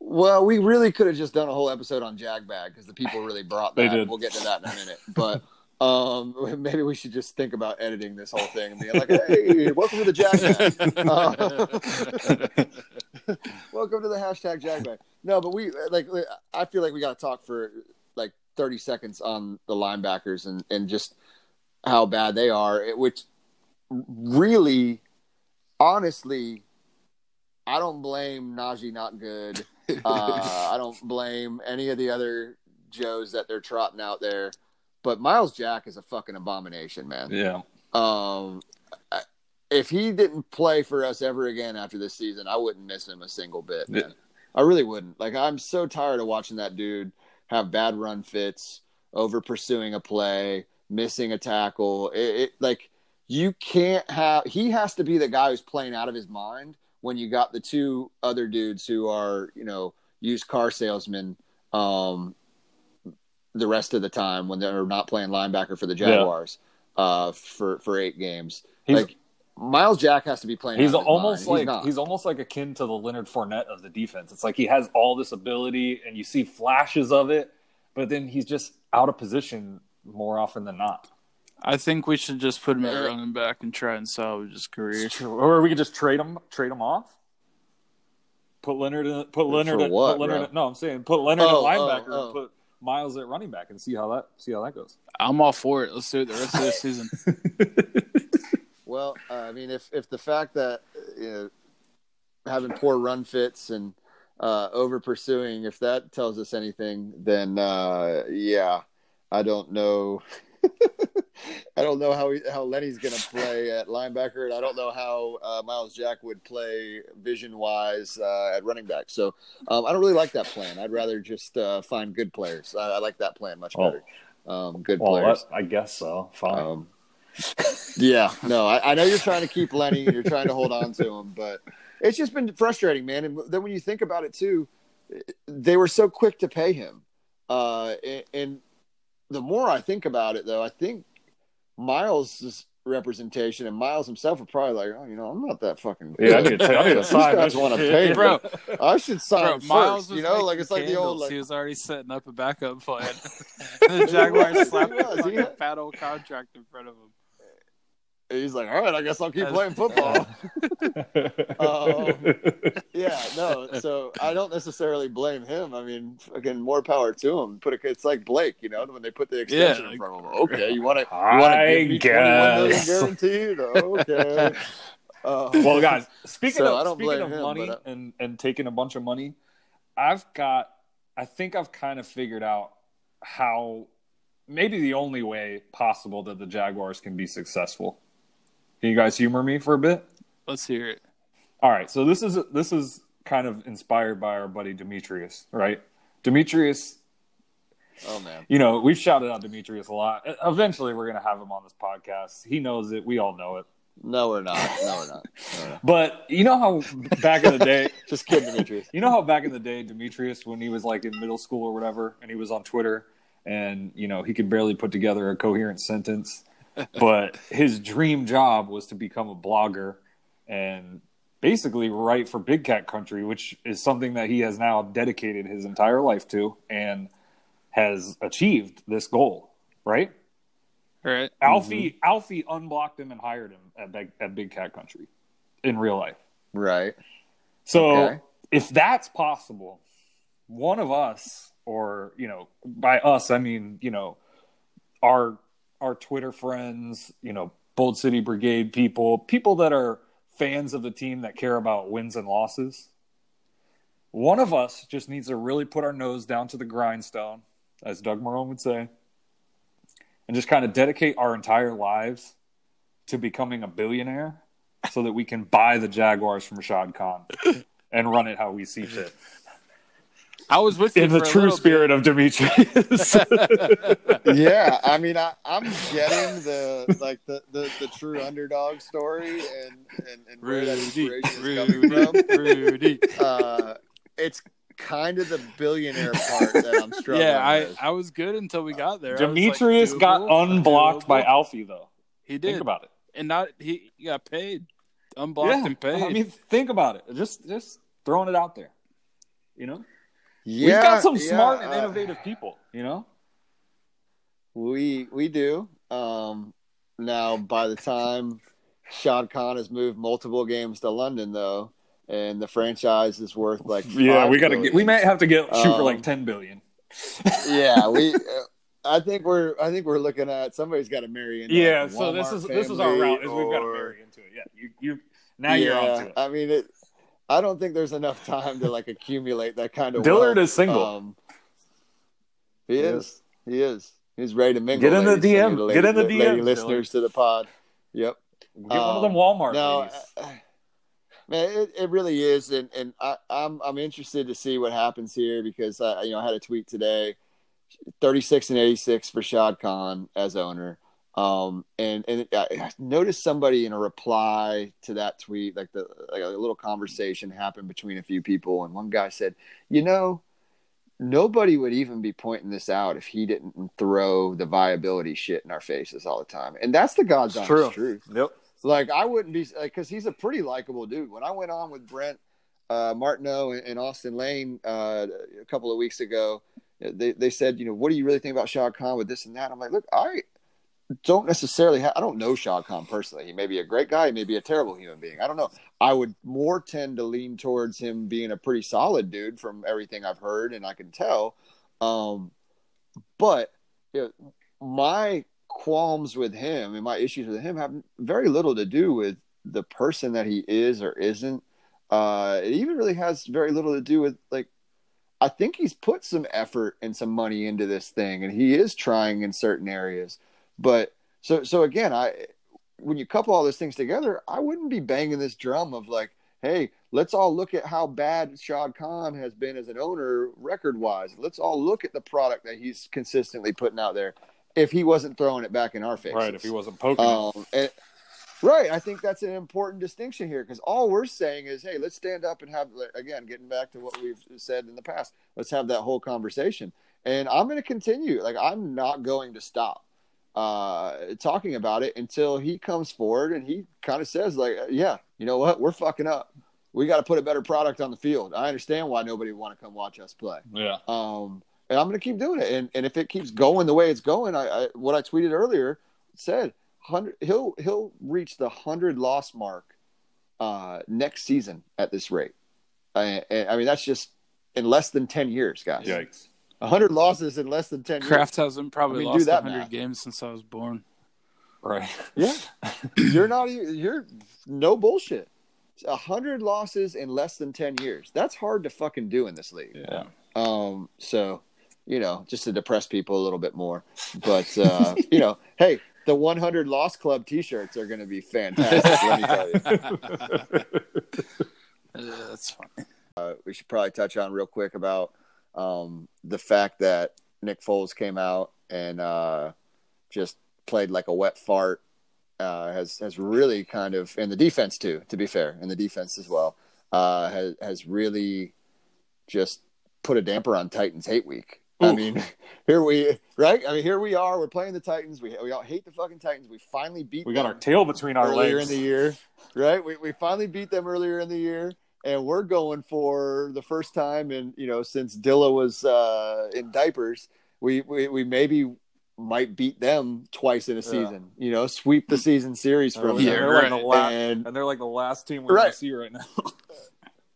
well, we really could have just done a whole episode on Jagbag because the people really brought that. They did. We'll get to that in a minute, but. Um, maybe we should just think about editing this whole thing and being like, "Hey, welcome to the Jagbag." Uh, welcome to the hashtag Jagbag. No, but we like. I feel like we got to talk for like thirty seconds on the linebackers and and just how bad they are. Which really, honestly, I don't blame Najee not good. Uh, I don't blame any of the other Joes that they're trotting out there. But Myles Jack is a fucking abomination, man. Yeah. Um, if he didn't play for us ever again after this season, I wouldn't miss him a single bit. Man. I really wouldn't. Like, I'm so tired of watching that dude have bad run fits, over pursuing a play, missing a tackle. It, it like you can't have. He has to be the guy who's playing out of his mind when you got the two other dudes who are, you know, used car salesmen. Um, the rest of the time when they're not playing linebacker for the Yeah. Jaguars uh, for for eight games. He's- like Myles Jack has to be playing. He's out of his almost mind. like not. he's almost like akin to the Leonard Fournette of the defense. It's like he has all this ability, and you see flashes of it, but then he's just out of position more often than not. I think we should just put him at running back and try and salvage his career. Or we could just trade him, trade him off. Put Leonard in. Put Leonard. at- what, put Leonard. bro? at- no, I'm saying put Leonard Oh, at oh, linebacker oh. and put Myles at running back and see how that see how that goes. I'm all for it. Let's do it the rest of the season. Well, uh, I mean, if if the fact that you know, having poor run fits and uh, over pursuing, if that tells us anything, then uh, yeah, I don't know. I don't know how he, how Lenny's going to play at linebacker, and I don't know how uh, Myles Jack would play vision wise uh, at running back. So um, I don't really like that plan. I'd rather just uh, find good players. I, I like that plan much Oh. better. Um, good Well, players. that, I guess so. Fine. Um, yeah, no, I, I know you're trying to keep Lenny and you're trying to hold on to him, but it's just been frustrating, man. And then when you think about it too, they were so quick to pay him. Uh, and, and the more I think about it, though, I think Myles' representation and Myles himself are probably like, oh, you know, I'm not that fucking. yeah, I need to, I need to These sign guys this want to pay. Bro, I should sign Bro. Myles was you know, like making it's like the old like. he was already setting up a backup plan. the Jaguars He slapped a fucking fat old contract in front of him. He's like, all right, I guess I'll keep playing football. Oh. Um, yeah, no. So I don't necessarily blame him. I mean, again, more power to him. Put a, it's like Blake, you know, when they put the extension Yeah, in front of him. Okay, you want to, you want I to give me twenty-one million guess. guaranteed? Okay. Uh, well, guys, speaking So I of don't speaking blame of him, money but, uh, and and taking a bunch of money, I've got. I think I've kind of figured out how maybe the only way possible that the Jaguars can be successful. Can you guys humor me for a bit? Let's hear it. All right, so this is this is kind of inspired by our buddy Demetrius, right? Demetrius, oh man. you know, we've shouted out Demetrius a lot. Eventually, we're going to have him on this podcast. He knows it. We all know it. No, we're not. No, we're not. No, we're not. But you know how back in the day, Just kidding, Demetrius. you know how back in the day, Demetrius, when he was like in middle school or whatever, and he was on Twitter, and you know he could barely put together a coherent sentence, but his dream job was to become a blogger and basically write for Big Cat Country, which is something that he has now dedicated his entire life to and has achieved this goal. Right? All right. Alfie mm-hmm. Alfie unblocked him and hired him at Big, at Big Cat Country in real life. Right. So Okay. if that's possible, one of us, or you know, by us I mean you know, our our Twitter friends, you know, Bold City Brigade people, people that are fans of the team that care about wins and losses. One of us just needs to really put our nose down to the grindstone, as Doug Marrone would say, and just kind of dedicate our entire lives to becoming a billionaire so that we can buy the Jaguars from Rashad Khan and run it how we see fit. I was with you In the true little spirit of Demetrius. yeah, I mean, I, I'm getting the like the, the, the true underdog story and and, and where that Rudy, inspiration is coming Rudy, from. Rudy. Uh, it's kind of the billionaire part that I'm struggling. Yeah, I, with. I was good until we got there. I was like, Demetrius got doable, unblocked by. Alfie, though. He did, Think about it. and not he got paid, unblocked and paid. I mean, think about it. Just just throwing it out there. You know, yeah, we've got some yeah, smart and uh, innovative people. You know, We we do. Um, now, by the time Shad Khan has moved multiple games to London, though, and the franchise is worth like yeah, we got to get. We might have to get shoot for Um, like ten billion. yeah, we. Uh, I think we're. I think we're looking at somebody's got to marry into. It. Yeah, like, so this is this is our route. Is we've got to marry into it. Yeah, you you now you're yeah, on to it. I mean, it. I don't think there's enough time to like accumulate that kind of. Dillard wealth. is single. Um, he He is. He is. He's ready to mingle. Get in the ladies, DM. any lady- Get in the lady DMs, listeners to the pod. Yep. Get one of them Um, Walmart No, uh, man, it, it really is, and and I, I'm I'm interested to see what happens here because I you know I had a tweet today, 36 and 86 for Shad Khan as owner, um, and and I noticed somebody in a reply to that tweet, like the like a little conversation happened between a few people, and one guy said, you know. Nobody would even be pointing this out if he didn't throw the viability shit in our faces all the time, and that's the God's It's honest true. truth Yep. like I wouldn't be like because he's a pretty likable dude. When I went on with Brent uh, Martineau and, and Austin Lane uh, a couple of weeks ago, they they said, you know, what do you really think about Shad Khan with this and that? I'm like, look, I don't necessarily ha- I don't know Shad Khan personally. He may be a great guy, he may be a terrible human being. I don't know. I would more tend to lean towards him being a pretty solid dude from everything I've heard and I can tell. Um, but you know, my qualms with him and my issues with him have very little to do with the person that he is or isn't. Uh, it even really has very little to do with like I think he's put some effort and some money into this thing, and he is trying in certain areas. But so so again, I when you couple all those things together, I wouldn't be banging this drum of like, hey, let's all look at how bad Shad Khan has been as an owner record wise. Let's all look at the product that he's consistently putting out there. If he wasn't throwing it back in our face, Right. If he wasn't poking. um, and, right. I think that's an important distinction here because all we're saying is, hey, let's stand up and have, again, getting back to what we've said in the past, let's have that whole conversation. And I'm going to continue. Like, I'm not going to stop uh, talking about it until he comes forward and he kind of says, like, yeah, you know what? We're fucking up. We got to put a better product on the field. I understand why nobody want to come watch us play. yeah. Um, and I'm going to keep doing it. And, and if it keeps going the way it's going, I, I what I tweeted earlier said hundred. He'll he'll reach the hundred loss mark uh, next season at this rate. I, I mean, that's just in less than ten years, guys. Yikes. Hundred losses in less than ten Kraft hasn't probably I mean, lost that 100 math. games since I was born. Right. Yeah, you're not. You're no bullshit. A hundred losses in less than ten years. That's hard to fucking do in this league. Yeah. Um, so, you know, just to depress people a little bit more. But, uh, you know, hey, the 100 Loss Club t shirts are going to be fantastic. let me tell you. Yeah, that's funny. We should probably touch on real quick about um, the fact that Nick Foles came out and uh, just played like a wet fart. Uh, has has really kind of and the defense too. To be fair, and the defense as well uh, has has really just put a damper on Titans hate week. I mean, here we right. I mean, here we are. We're playing the Titans. We we all hate the fucking Titans. We finally beat. We got them our tail between our earlier legs. in the year, right? We we finally beat them earlier in the year, and we're going for the first time and you know since Dilla was uh, in diapers. We, we we maybe might beat them twice in a season. You know, sweep the season series And from they're, them. they're like the right. la- And- and they're like the last team we're Right. gonna see right now.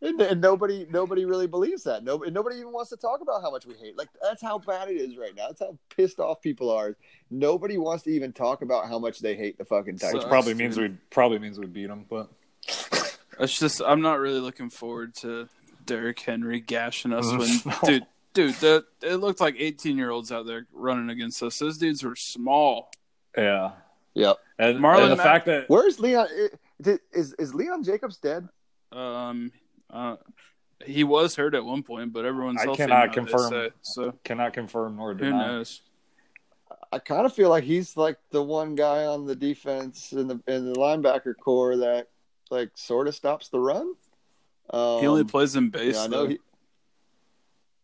And, and nobody nobody really believes that. Nobody nobody even wants to talk about how much we hate. Like that's how bad it is right now. That's how pissed off people are. Nobody wants to even talk about how much they hate the fucking So- Titans. Which probably means we probably means we beat them, but It's just I'm not really looking forward to Derrick Henry gashing us when dude dude the, it looked like 18 year olds out there running against us. Those dudes were small. yeah. Yep. And, Marlon and the Mack- fact that Where's Leon? Is is Leon Jacobs dead? Um, uh, he was hurt at one point, but everyone's I healthy cannot now, confirm. say. So cannot confirm nor who deny. knows? I kind of feel like he's like the one guy on the defense in the in the linebacker corps that like sort of stops the run. Um, he only plays in base. yeah, I know he.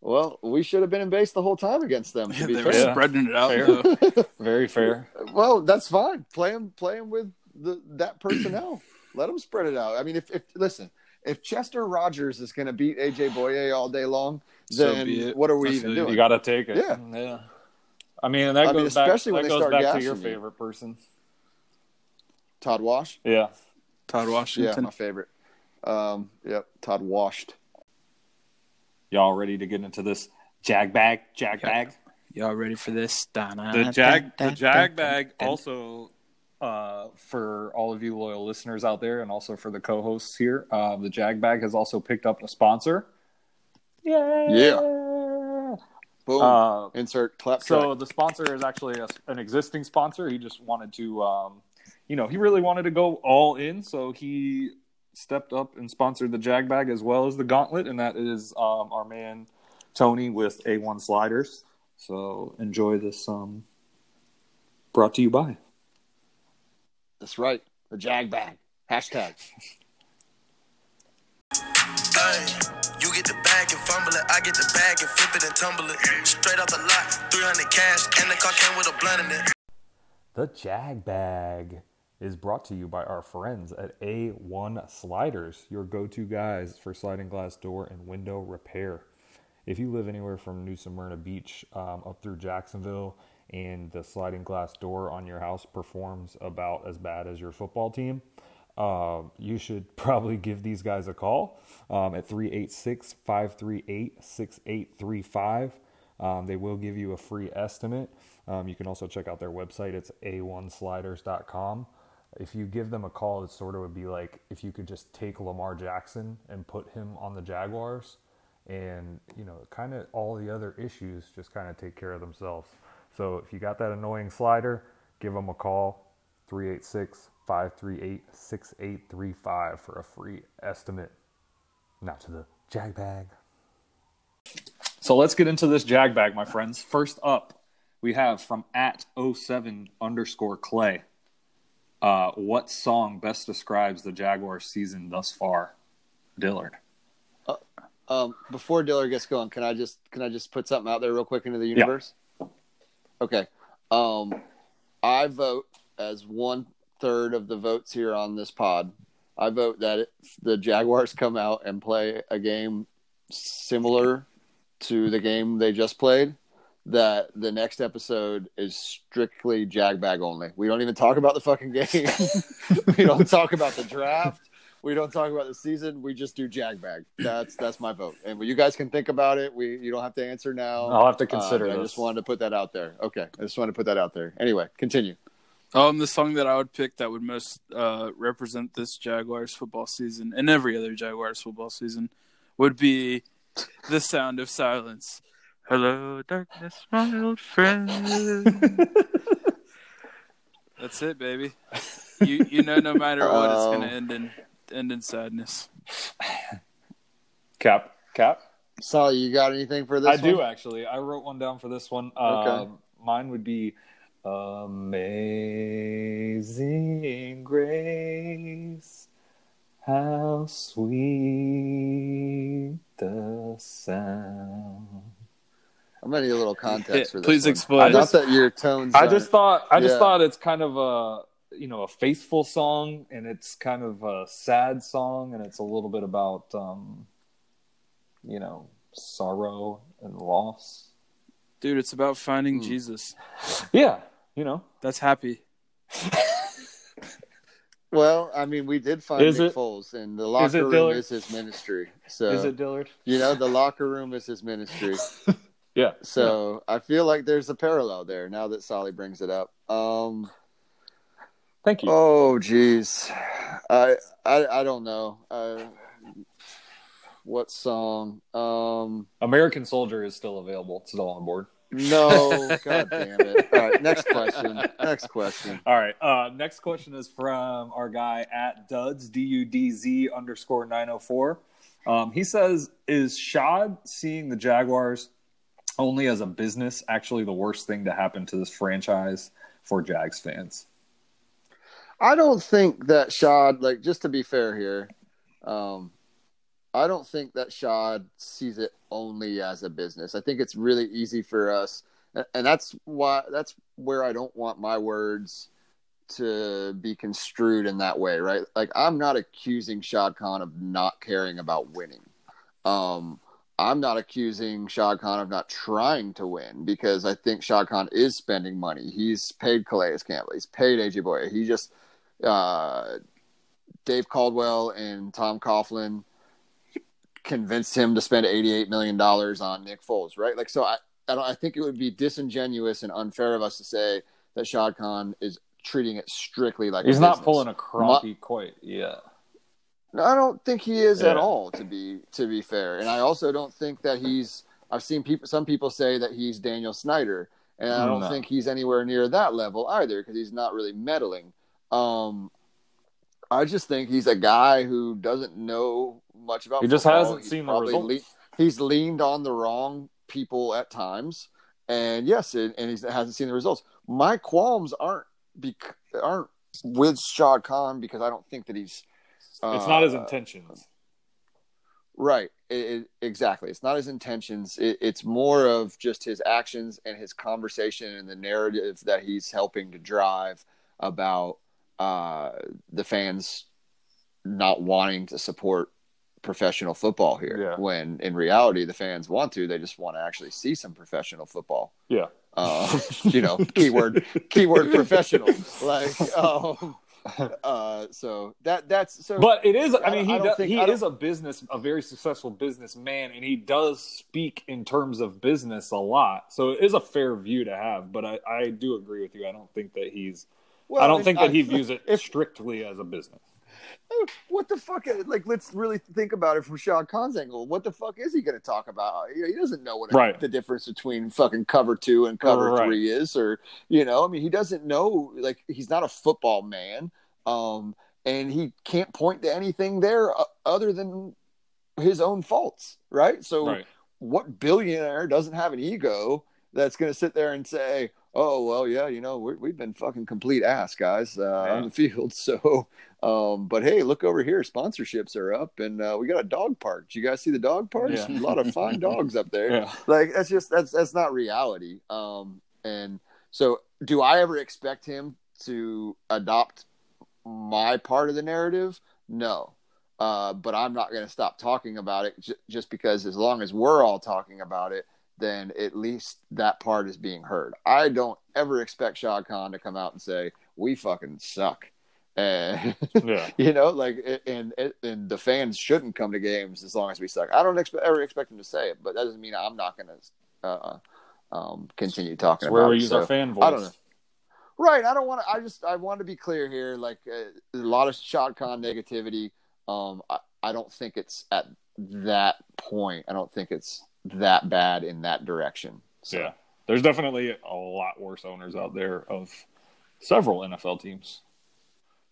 Well, we should have been in base the whole time against them. To Yeah, be they were fair. Yeah. spreading it out Fair. Very fair. well, that's fine. Play him, play him with the that personnel. Let them spread it out. I mean, if if listen, if Chester Rogers is going to beat AJ Bouye all day long, then be it. what are we I even feel doing? You got to take it. Yeah. yeah. I mean, that I mean, goes back. especially when that they goes start back to your gashing you. favorite person. Todd Wash. Yeah. Todd Yeah, Washington. my favorite. Um, yep, Todd Washed. Y'all ready to get into this jag bag? Jag Yeah. bag. Y'all ready for this? The jag. The jag bag. Also, uh, for all of you loyal listeners out there, and also for the co-hosts here, uh, the jag bag has also picked up a sponsor. Yeah. Yeah. Boom. Uh, Insert clap So track. the sponsor is actually a, an existing sponsor. He just wanted to, um, you know, he really wanted to go all in, so he stepped up and sponsored the Jag Bag as well as the Gauntlet, and that is um, our man Tony with A1 Sliders. So enjoy this. Um, brought to you by. That's right. The Jag bag. Hashtag. Ay, you get the bag and fumble it. I get the bag and flip it and tumble it. Straight off the lot, 300 cash, and the car came with a blunt in it. The Jag Bag is brought to you by our friends at A1 Sliders, your go to guys for sliding glass door and window repair. If you live anywhere from New Smyrna Beach um, up through Jacksonville and the sliding glass door on your house performs about as bad as your football team, um, you should probably give these guys a call um, at 386 538 6835. Um, they will give you a free estimate. Um, you can also check out their website. It's a1sliders.com. If you give them a call, it sort of would be like if you could just take Lamar Jackson and put him on the Jaguars, and you know, kind of all the other issues just kind of take care of themselves. So if you got that annoying slider, give them a call 386 538 6835 for a free estimate. Now to the Jag Bag. So let's get into this Jag Bag, my friends. First up, we have from at 07 underscore Clay. Uh, what song best describes the Jaguar season thus far? Dillard. Um, before Dillard gets going, can I just can I just put something out there real quick into the universe? Okay. Um, I vote as one third of the votes here on this pod. I vote that if the Jaguars come out and play a game similar to the game they just played, that the next episode is strictly jag bag only. We don't even talk about the fucking game. we don't talk about the draft. We don't talk about the season. We just do jag bag. That's that's my vote. And you guys can think about it. We you don't have to answer now. I'll have to consider Uh, I just wanted to put that out there. Okay, I just wanted to put that out there. Anyway, continue. Um, the song that I would pick that would most uh, represent this Jaguars football season and every other Jaguars football season would be "The Sound of Silence." Hello, darkness, my old friend. That's it, baby. You you know, no matter what, it's gonna Um, end in end in sadness. Cap, cap. Sally, you got anything for this? I do actually. I wrote one down for this one. Okay. Um, mine would be Amazing Grace. How sweet the sound. I'm gonna need a little context for this. please one. explain. I I Not just- that your tones. I just thought I just Yeah. thought it's kind of a you know a faithful song and it's kind of a sad song and it's a little bit about um you know sorrow and loss. Dude, it's about finding Hmm. Jesus. Yeah, you know. That's happy. Well, I mean, we did find Is Nick it- Foles, and the locker it room Dillard? is his ministry. So Is it Dillard? you know, the locker room is his ministry. Yeah. So I feel like there's a parallel there. Now that Solly brings it up. Um. Thank you. Oh, geez, I I I don't know. Uh, what song? Um. American Soldier is still available. It's still on board. No, god damn it. All right, next question. Next question. All right. Uh, next question is from our guy at Duds D U D Z underscore nine oh four. Um, he says, "Is Shad seeing the Jaguars only as a business actually the worst thing to happen to this franchise for Jags fans?" I don't think that Shad, like, just to be fair here, um, I don't think that Shad sees it only as a business. I think it's really easy for us, and- that's why that's where I don't want my words to be construed in that way, right? Like, I'm not accusing Shad Khan of not caring about winning. Um, I'm not accusing Shad Khan of not trying to win because I think Shad Khan is spending money. He's paid Calais Campbell. He's paid AJ Bouye. He just uh, Dave Caldwell and Tom Coughlin convinced him to spend $88 million on Nick Foles, right? Like, so I, I, don't, I think it would be disingenuous and unfair of us to say that Shad Khan is treating it strictly like He's not business. pulling a crappie quite yet. No, I don't think he is at all. To be to be fair, and I also don't think that he's. I've seen people. Some people say that he's Daniel Snyder, and I don't No. think he's anywhere near that level either because he's not really meddling. Um, I just think he's a guy who doesn't know much about. He just football. hasn't He's seen the results. le- he's leaned on the wrong people at times, and yes, and, and he hasn't seen the results. My qualms aren't bec- aren't with Shad Khan because I don't think that he's. It's not his uh, intentions. Right. It, it, exactly. It's not his intentions. It, it's more of just his actions and his conversation and the narrative that he's helping to drive about uh, the fans not wanting to support professional football here. Yeah. When in reality, the fans want to. They just want to actually see some professional football. Yeah. Uh, you know, keyword keyword professional. Like, um, uh, so that that's so. But it is. I mean, he I does, think- he is a business, a very successful businessman, and he does speak in terms of business a lot. So it is a fair view to have. But I, I do agree with you. I don't think that he's. Well, I don't think that I- he views it if- strictly as a business. What the fuck? Like, let's really think about it from Shad Khan's angle. What the fuck is he going to talk about? He doesn't know what Right. the difference between fucking cover two and cover Right. three is, or you know, I mean, he doesn't know. Like, he's not a football man, um, and he can't point to anything there uh, other than his own faults, right? So, Right. what billionaire doesn't have an ego that's going to sit there and say, "Oh, well, yeah, you know, we're, we've been fucking complete ass guys uh, Yeah. on the field." So, um, but hey, look over here, sponsorships are up, and uh, we got a dog park. Did you guys see the dog park? Yeah. A lot of fine dogs up there. Yeah. Like that's just that's that's not reality. Um, and so, do I ever expect him to adopt my part of the narrative? No. Uh, but I'm not going to stop talking about it j- just because, as long as we're all talking about it, then at least that part is being heard. I don't ever expect Shad Khan to come out and say we fucking suck. And Yeah. you know, like, and and the fans shouldn't come to games as long as we suck. I don't expect ever expect them to say it, but that doesn't mean I'm not going to uh, um, continue talking That's where we it. use So, our fan voice. I don't know. Right. I don't want to. I just. I want to be clear here. Like uh, a lot of Shad Khan negativity. Um. I, I don't think it's at that point. I don't think it's that bad in that direction. So, Yeah. There's definitely a lot worse owners out there of several NFL teams.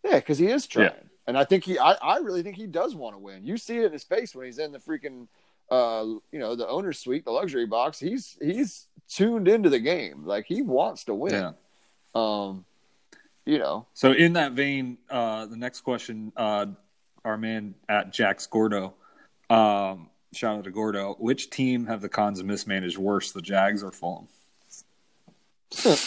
Yeah, because he is trying, Yeah. and I think he. I, I really think he does want to win. You see it in his face when he's in the freaking, uh, you know, the owner's suite, the luxury box. He's he's tuned into the game. Like he wants to win. Um, you know, So in that vein, uh, the next question, uh, our man at Jax Gordo, um, shout out to Gordo. Which team have the Khans mismanaged worse, the Jags or Fulham?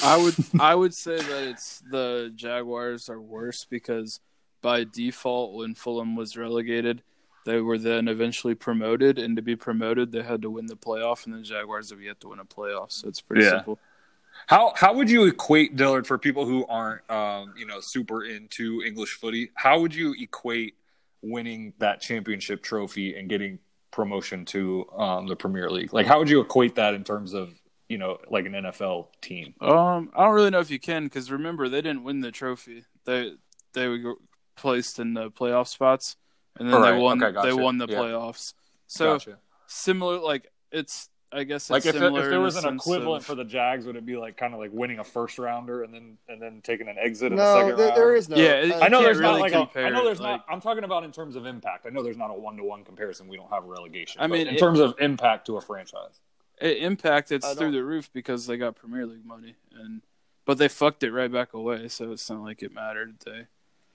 I would I would say that it's the Jaguars are worse because by default when Fulham was relegated, they were then eventually promoted, and to be promoted they had to win the playoff, and the Jaguars have yet to win a playoff, so it's pretty Yeah. simple. How how would you equate Dillard for people who aren't um, you know super into English footy? How would you equate winning that championship trophy and getting promotion to um, the Premier League? Like, how would you equate that in terms of you know like an NFL team? Um, I don't really know if you can because remember they didn't win the trophy. They they were placed in the playoff spots, and then Right, they won. okay, gotcha. They won the Yeah. playoffs. So Gotcha. similar, like it's. I guess it's Like if, there- similar if there was an equivalent of- for the Jags, would it be like kind of like winning a first rounder and then and then taking an exit in the second there, round? there is no. Yeah, it- I know there's really not like a, I know there's like- not. I'm talking about in terms of impact. I know there's not a one to one comparison. We don't have relegation. I mean, in it- terms of impact to a franchise, It, impact it's through the roof because they got Premier League money and but they fucked it right back away, so it's not like it mattered. They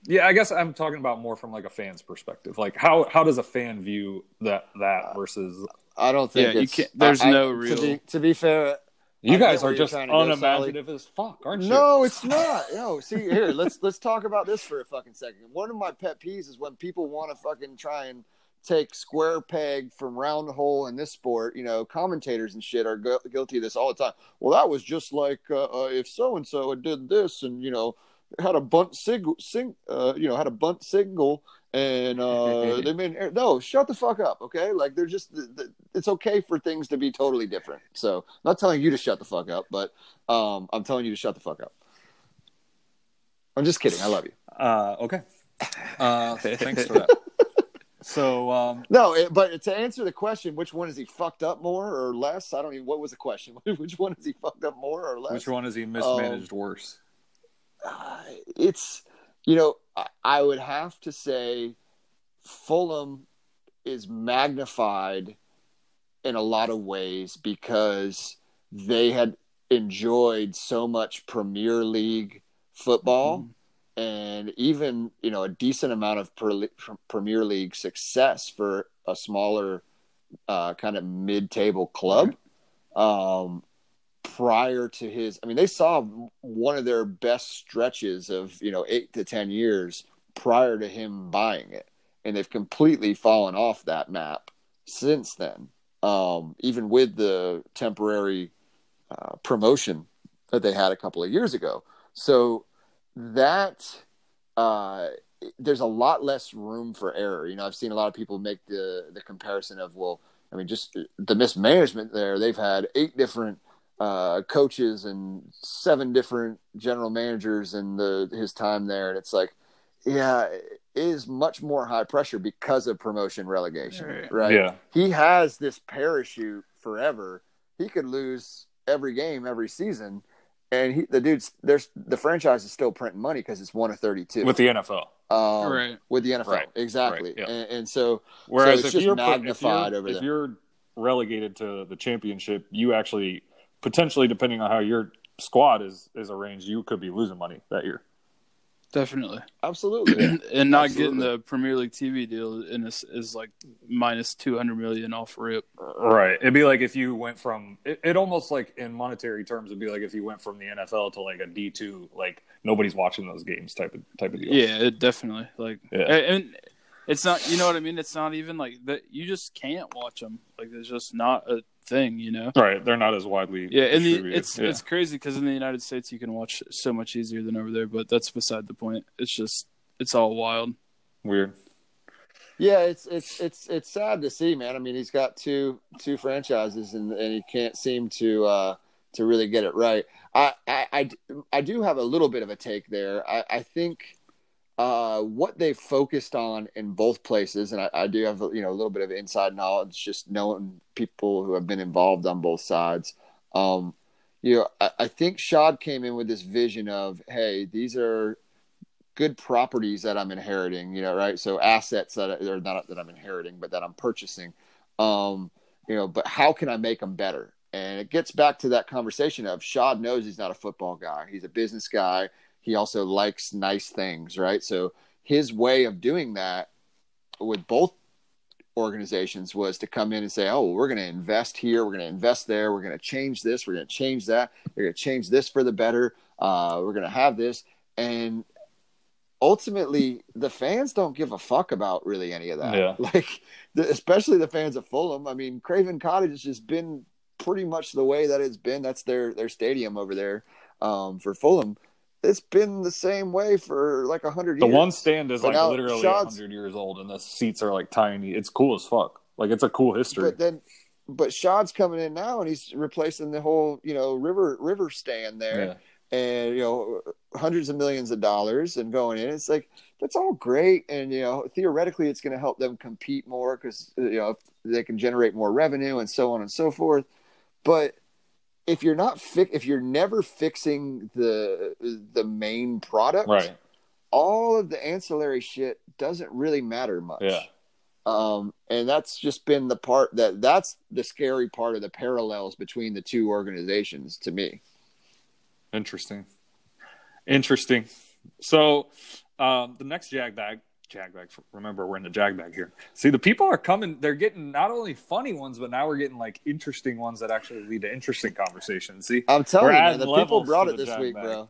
yeah, I guess I'm talking about more from like a fan's perspective. Like how how does a fan view that that versus I don't think. Yeah, you can't- there's I- I- no To real- be, to be fair, you I guys are just trying to go, Sally. unimaginative as fuck, aren't you? No, it's not. No, see here, let's let's talk about this for a fucking second. One of my pet peeves is when people want to fucking try and take square peg from round hole in this sport. You know, commentators and shit are gu- guilty of this all the time. Well, that was just like uh, uh, if so and so had did this, and you know, had a bunt sig, sing, uh, you know, had a bunt signal, and uh, they made an- no. Shut the fuck up, okay? Like they're just. th- th- It's okay for things to be totally different. So, I'm not telling you to shut the fuck up, but um, I'm telling you to shut the fuck up. I'm just kidding. I love you. Uh, okay. Uh, thanks for that. So um, No, it, but to answer the question, which one is he fucked up more or less? I don't even. What was the question? which one is he fucked up more or less? which one is he mismanaged worse? Uh, it's you know I, I would have to say Fulham is magnified in a lot of ways because they had enjoyed so much Premier League football and even you know a decent amount of per, Premier League success for a smaller uh, kind of mid-table club. Um, prior to his, I mean, they saw one of their best stretches of you know eight to ten years prior to him buying it, and they've completely fallen off that map since then. Um, even with the temporary uh, promotion that they had a couple of years ago, so that uh, there's a lot less room for error. You know, I've seen a lot of people make the the comparison of well, I mean, just the mismanagement there. They've had eight different uh, coaches and seven different general managers in the his time there, and it's like, yeah, it is much more high pressure because of promotion relegation, Right. right? Yeah. He has this parachute forever. He could lose every game every season. And he, the dude's there's the franchise is still printing money because it's one of thirty two With the NFL. um, Right. with the NFL. Right. Exactly. Right, yeah. and, and so, Whereas it's if, just you're, put- if, you're, over if there. you're relegated to the championship, you actually potentially, depending on how your squad is is arranged, you could be losing money that year. Definitely absolutely. and not Absolutely. getting the Premier League TV deal in this is like minus two hundred million off rip. Right. It'd be like if you went from it, it almost like in monetary terms would be like if you went from the NFL to like a D two, like nobody's watching those games type of type of deal. Yeah, it definitely like Yeah. and it's not you know what I mean. It's not even like that. You just can't watch them. Like there's just not a thing, you know. Right, they're not as widely. Yeah, and the, it's Yeah. it's crazy because in the United States you can watch so much easier than over there, but that's beside the point. It's just it's all wild. weird. Yeah, it's it's it's it's sad to see, man. I mean, he's got two two franchises, and and he can't seem to uh, to really get it right. I, I I I do have a little bit of a take there. I I think uh, what they focused on in both places, and I, I do have you know a little bit of inside knowledge, just knowing people who have been involved on both sides. Um, you know, I, I think Shad came in with this vision of, hey, these are good properties that I'm inheriting, you know, right? So assets that are not that I'm inheriting, but that I'm purchasing. Um, you know, but how can I make them better? And it gets back to that conversation of Shad knows he's not a football guy. He's a business guy. He also likes nice things, right? So his way of doing that with both organizations was to come in and say, "Oh, we're going to invest here. We're going to invest there. We're going to change this. We're going to change that. We're going to change this for the better. Uh, we're going to have this." And ultimately, the fans don't give a fuck about really any of that. Yeah. Like, the, especially the fans of Fulham. I mean, Craven Cottage has just been pretty much the way that it's been. That's their their stadium over there um, for Fulham. It's been the same way for like a hundred The years. one stand is But like literally hundred years old, and the seats are like tiny. It's cool as fuck. Like it's a cool history. But then, but Shad's coming in now, and he's replacing the whole, you know, river river stand there, yeah. and you know, hundreds of millions of dollars and going in. It's like that's all great, and you know, theoretically, it's going to help them compete more because you know they can generate more revenue and so on and so forth. But if you're not fi- if you're never fixing the the main product, Right. all of the ancillary shit doesn't really matter much. Yeah. Um, and that's just been the part that that's the scary part of the parallels between the two organizations to me. Interesting. Interesting. So, um, the next jag bag, jag bag. Remember, we're in the jag bag here. See, the people are coming. They're getting not only funny ones, but now we're getting like interesting ones that actually lead to interesting conversations. See, I'm telling We're you, man, the people brought it this week, bag. bro.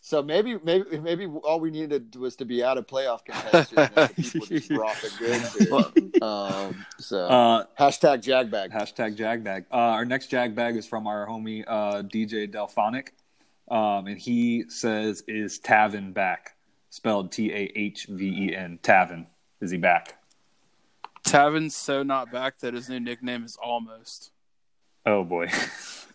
So maybe, maybe, maybe all we needed was to be out of playoff contention. people just brought the goods. Um, so uh, hashtag jagbag. Hashtag jagbag. Uh, our next jagbag is from our homie uh, DJ Delphonic. Um, and he says, Is Tavin back? Spelled T A H V E N. Tavin. Is he back? Tavin's so not back that his new nickname is Almost. Oh, boy.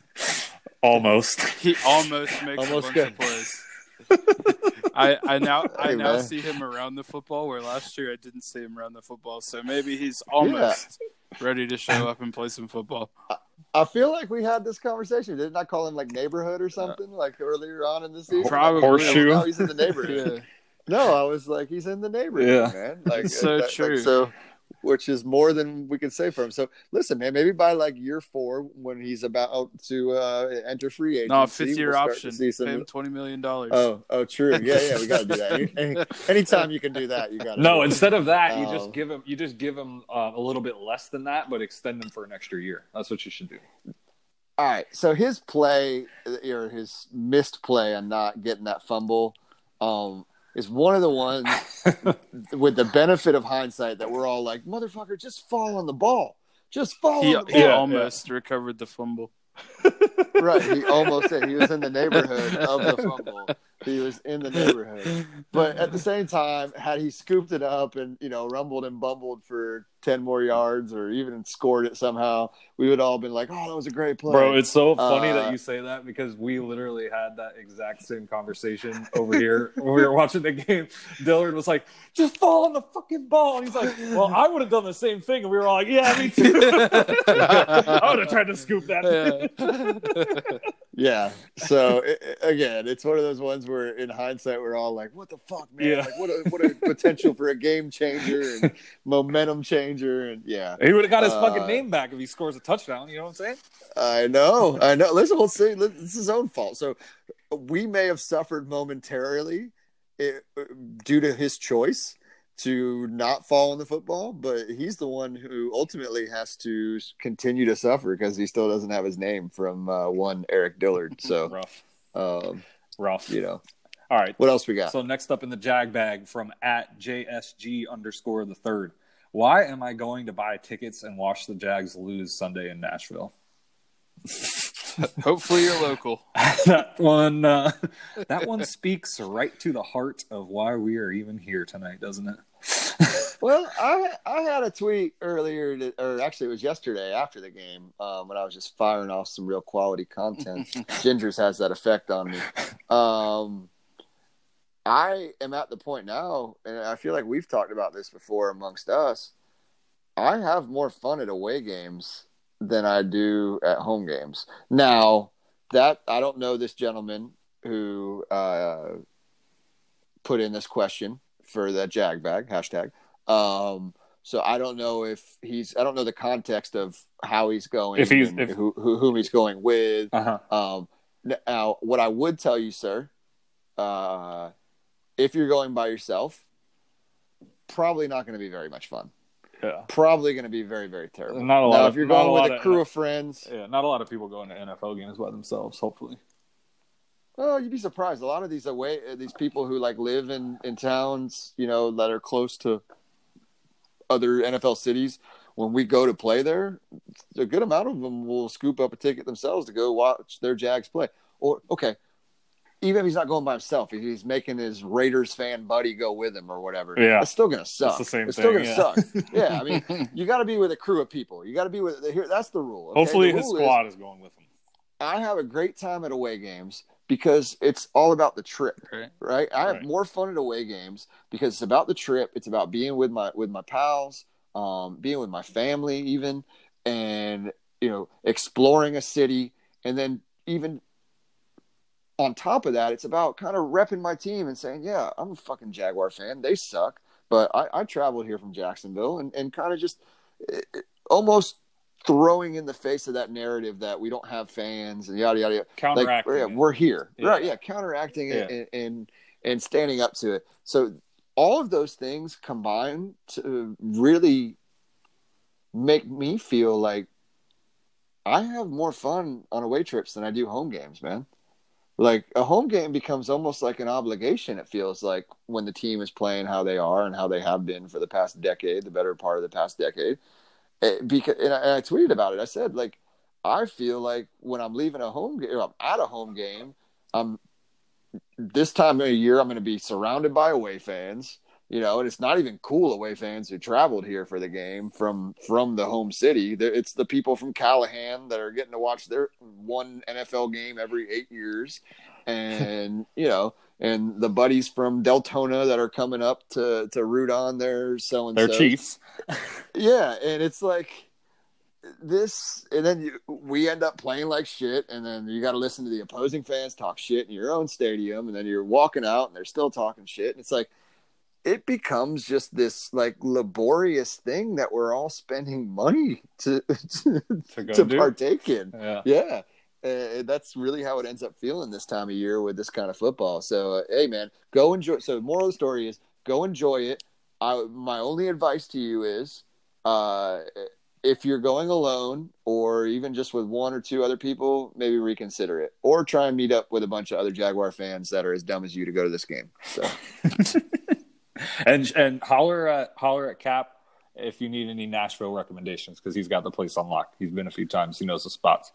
Almost. He almost makes Almost a bunch good. of plays. I I now I Hey, now man. see him around the football where last year I didn't see him around the football. So maybe he's almost ready to show up and play some football. I feel like we had this conversation. Didn't I call him like neighborhood or uh, something like earlier on in the season? Probably. Horseshoe. No, he's in the neighborhood. Yeah. No, I was like, he's in the neighborhood, Yeah. man. Like so that- like, true. so, which is more than we can say for him. So, listen, man, maybe by like year four, when he's about to uh, enter free agency, No, fifth year we'll option. see some- Pay him twenty million dollars. Oh, oh, true. Yeah, yeah, we got to do that. Any, any, anytime you can do that, you got to. No, instead of that, you Um, just give him you just give him uh, a little bit less than that, but extend him for an extra year. That's what you should do. All right. So his play or his missed play on not getting that fumble um, is one of the ones with the benefit of hindsight that we're all like, motherfucker, just fall on the ball. Just fall he on the ball. he ball. almost recovered the fumble. right. He almost did. He was in the neighborhood of the fumble. He was in the neighborhood. But at the same time, had he scooped it up and, you know, rumbled and bumbled for 10 more yards or even scored it somehow, we would all been like, oh, that was a great play. Bro, it's so funny Uh, that you say that because we literally had that exact same conversation over here when we were watching the game. Dillard was like, "Just fall on the fucking ball," and he's like, "Well, I would have done the same thing," and we were all like, "Yeah, me too." I would have tried to scoop that. Yeah. So i i- again, it's one of those ones where, in hindsight, we're all like, "What the fuck, man? Yeah. Like, what a what a potential for a game changer and momentum changer." And yeah, He would have got his Uh, fucking name back if he scores a touchdown. You know what I'm saying? I know, I know. Listen, we'll see. It's his own fault. So we may have suffered momentarily eh, due to his choice to not fall on the football, but he's the one who ultimately has to continue to suffer because he still doesn't have his name from uh, one Eric Dillard. So, Rough, um, rough. you know, All right. what else we got? So next up in the jag bag from at JSG underscore the third. Why am I going to buy tickets and watch the Jags lose Sunday in Nashville? Hopefully, you're local. that one uh, that one speaks right to the heart of why we are even here tonight, doesn't it? Well, I I had a tweet earlier, to, or actually it was yesterday after the game um, when I was just firing off some real quality content. Gingers has that effect on me. Um, I am at the point now, and I feel like we've talked about this before amongst us. I have more fun at away games than I do at home games. Now that I don't know this gentleman who uh, put in this question for the jag bag hashtag. Um, so I don't know if he's I don't know the context of how he's going, If he's- and if- who, who whom he's going with. Uh huh. Um, now, what I would tell you, sir, uh, if you're going by yourself, probably not going to be very much fun. Yeah. Probably going to be very, very terrible. Not a lot now, of- if you're going with a crew of friends, Yeah. Not a lot of people going to NFL games by themselves. Hopefully. well, you'd be surprised. A lot of these away, uh, these people who like live in in towns, you know, that are close to other NFL cities. When we go to play there, a good amount of them will scoop up a ticket themselves to go watch their Jags play. Or okay, even if he's not going by himself, if he's making his Raiders fan buddy go with him or whatever, Yeah. it's still gonna suck. the same it's still thing, gonna yeah. suck. Yeah, I mean, you got to be with a crew of people. You got to be with here. That's the rule. okay? Hopefully The his rule is- squad is going with him. I have a great time at away games because it's all about the trip, Right. right? I have Right. more fun at away games because it's about the trip. It's about being with my with my pals, um, being with my family, even, and you know, exploring a city, and then even on top of that, it's about kind of repping my team and saying, "Yeah, I'm a fucking Jaguar fan. They suck, but I, I traveled here from Jacksonville and and kind of just eh, eh, almost." Throwing in the face of that narrative that we don't have fans and yada yada. yada like oh, Counteracting. yeah, it. we're here Yeah. right yeah counteracting it Yeah. and, and and standing up to it so all of those things combine to really make me feel like i have more fun on away trips than i do home games man like a home game becomes almost like an obligation it feels like when the team is playing how they are and how they have been for the past decade the better part of the past decade Eh, it, because and I, and I tweeted about it i said like I feel like when I'm leaving a home game, or I'm at a home game. I'm this time of year. I'm going to be surrounded by away fans. You know, and it's not even cool away fans who traveled here for the game from from the home city. It's the people from Callahan that are getting to watch their one NFL game every eight years, and you know, and the buddies from Deltona that are coming up to to root on their so and They're Chiefs. yeah, and it's like this, and then you, we end up playing like shit, and then you got to listen to the opposing fans talk shit in your own stadium, and then you're walking out and they're still talking shit, and it's like it becomes just this like laborious thing that we're all spending money to to, To to partake in. Yeah. Yeah. Uh, that's really how it ends up feeling this time of year with this kind of football. So, uh, hey, man, go enjoy. So, moral of the story is go enjoy it. I, my only advice to you is uh, if you're going alone or even just with one or two other people, maybe reconsider it or try and meet up with a bunch of other Jaguar fans that are as dumb as you to go to this game. So, and and holler at holler at Cap if you need any Nashville recommendations because he's got the place on lock. He's been a few times. He knows the spots.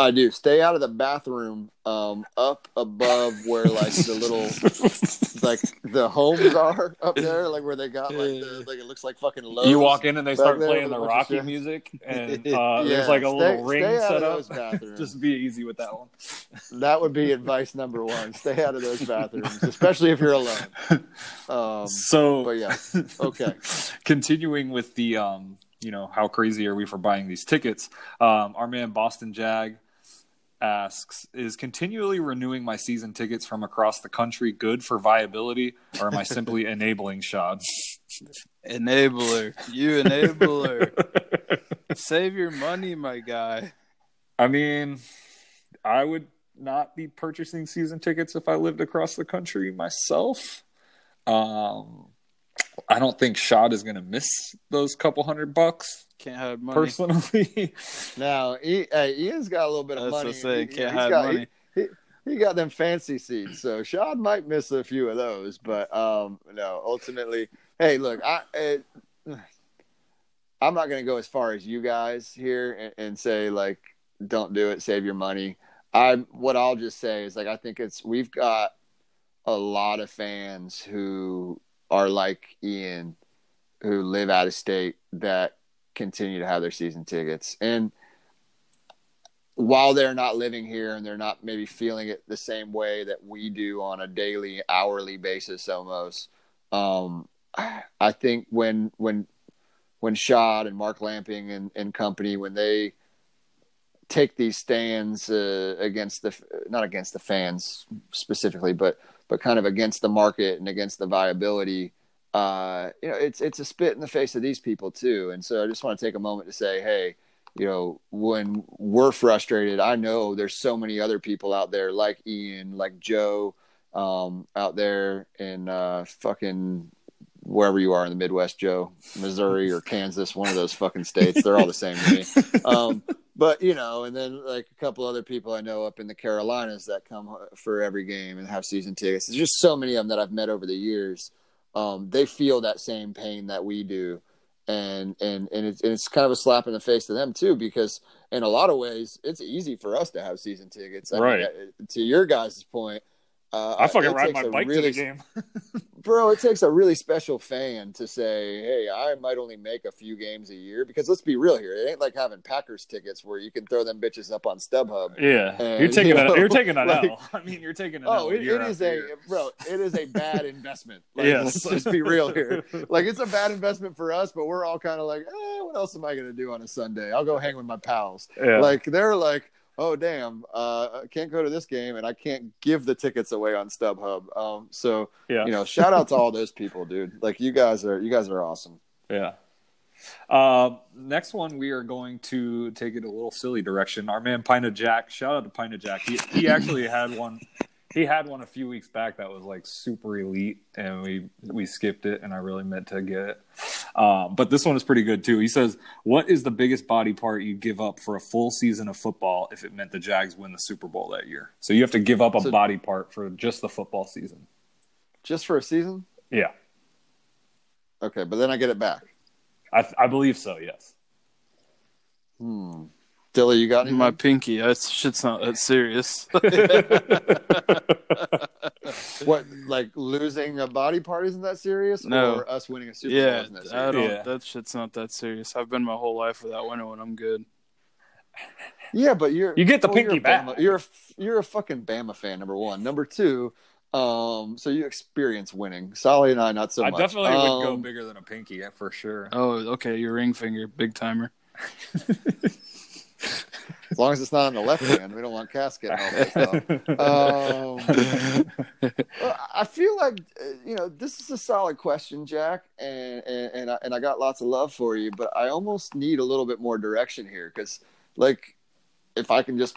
I do. Stay out of the bathroom um, up above where like the little like the homes are up there, like where they got like the like it looks like fucking Lowe's. You walk in and they start playing the a Rocky shit. music, and uh, Yeah, there's like a stay- little ring stay out set of up. those. Just be easy with that one. That would be advice number one. Stay out of those bathrooms, especially if you're alone. Um, So, but yeah, okay. continuing with the um, you know, how crazy are we for buying these tickets? Um, our man Boston Jag asks, is continually renewing my season tickets from across the country good for viability, or am I simply enabling shots? Enabler. You enabler. Save your money, my guy. I mean, I would not be purchasing season tickets if I lived across the country myself. Um, I don't think Shad is going to miss those couple hundred bucks Can't hide money. personally. Now, he, hey, Ian's got a little bit of That's money. I'm He- can't he's hide got, money. He, he, he got them fancy seats, so Shad might miss a few of those. But um, no, ultimately, hey, look, I. It, I'm not going to go as far as you guys here and, and say like don't do it. Save your money. I what I'll just say is like I think it's we've got a lot of fans who are like Ian, who live out of state that continue to have their season tickets. And while they're not living here and they're not maybe feeling it the same way that we do on a daily hourly basis almost um, i think when when when shad and mark lamping and, and company when they take these stands uh, against the not against the fans specifically but but kind of against the market and against the viability uh, you know it's it's a spit in the face of these people too and so i just want to take a moment to say hey you know, when we're frustrated, I know there's so many other people out there like Ian, like Joe, um, out there in uh, fucking wherever you are in the Midwest, Joe, Missouri or Kansas, one of those fucking states. They're all the same to me. Um, but you know, and then like a couple other people I know up in the Carolinas that come for every game and have season tickets. There's just so many of them that I've met over the years. Um, they feel that same pain that we do and and and it's, and it's kind of a slap in the face to them too because in a lot of ways it's easy for us to have season tickets I Right. mean, uh, to your guys' point uh, I fucking ride my bike really, to the game. bro it takes a really special fan to say hey i might only make a few games a year because let's be real here it ain't like having packers tickets where you can throw them bitches up on stubhub Yeah, And, you're taking you know, You're taking that like- L. I mean, you're taking an Oh, L it, it is a year. bro. It is a bad investment. Like, Yes. let's just be real here. Like it's a bad investment for us, but we're all kind of like, eh, what else am I to do on a Sunday? I'll go hang with my pals. Yeah. Like they're like, oh damn, uh, I can't go to this game, and I can't give the tickets away on StubHub. Um, so yeah, you know, shout out to all those people, dude. Like you guys are, you guys are awesome. Yeah. Uh, next one, we are going to take it a little silly direction. Our man Pina Jack, shout out to Pina Jack. He, he actually had one. He had one a few weeks back that was like super elite, and we we skipped it, and I really meant to get it. Um, but this one is pretty good too. He says, "What is the biggest body part you'd give up for a full season of football if it meant the Jags win the Super Bowl that year?" So you have to give up a So- body part for just the football season. Just for a season, Yeah, okay, but then I get it back. I, I believe so. Yes. Hmm. Dilly, you got anything? My pinky. That shit's not that serious. what like losing a body part isn't that serious? No. or us winning a Super Bowl yeah, isn't that I serious? don't. Yeah. That shit's not that serious. I've been my whole life without winning when I'm good. Yeah, but you're You get the well, you're pinky a back. Bama- You're a, f- you're a fucking Bama fan. Number one. Number two. Um, so you experience winning. Sally and I not so I much. definitely would go Um, bigger than a pinky yeah, for sure. Oh, okay. Your ring finger, big timer. As long as it's not on the left hand, we don't want Cass getting all pissed off. Um, I feel like uh, you know this is a solid question, Jack, and and and I, and I got lots of love for you, but I almost need a little bit more direction here because, like, if I can just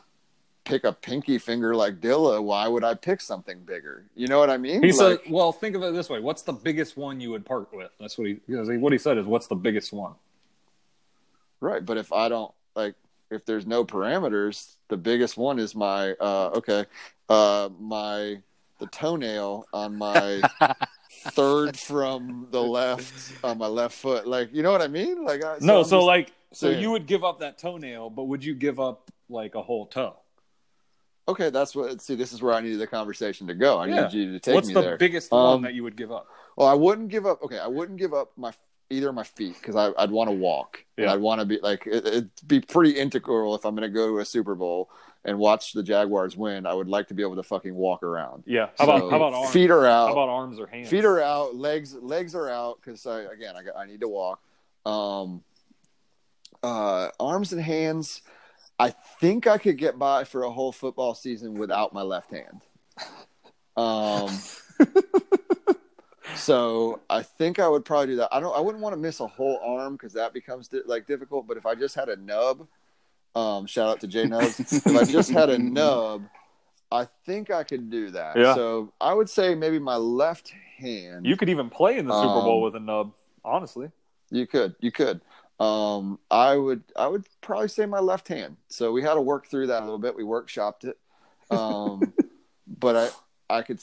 pick a pinky finger like Dilla, why would I pick something bigger? You know what I mean? He said, "Well, think of it this way: What's the biggest one you would part with?" That's what he- what he said is, "What's the biggest one?" right, but if I don't like, if there's no parameters, the biggest one is my uh, okay, uh, my the toenail on my third from the left on my left foot. Like, you know what I mean? Like, I, no, I'm so like, so saying. you would give up that toenail, but would you give up like a whole toe? okay, that's what. See, this is where I needed the conversation to go. I Yeah. need you to take What's me the there. biggest Um, one that you would give up? Well, I wouldn't give up. Okay, I wouldn't give up my either of my feet because I'd want to walk. And Yeah. I'd want to be like it, it'd be pretty integral if I'm going to go to a Super Bowl and watch the Jaguars win. I would like to be able to fucking walk around. Yeah. How about how about arms? feet are out? How about arms or hands? feet are out, legs legs are out because I again I, I need to walk. Um, uh, arms and hands. I think I could get by for a whole football season without my left hand. Um, so I think I would probably do that. I don't. I wouldn't want to miss a whole arm because that becomes like difficult. But if I just had a nub, um, shout out to J Nubs. if I just had a nub, I think I could do that. Yeah. So I would say maybe my left hand. You could even play in the Super Bowl Um, with a nub. Honestly, You could, you could. Um, I would, I would probably say my left hand. So we had to work through that a little bit. We workshopped it, um, but I, I could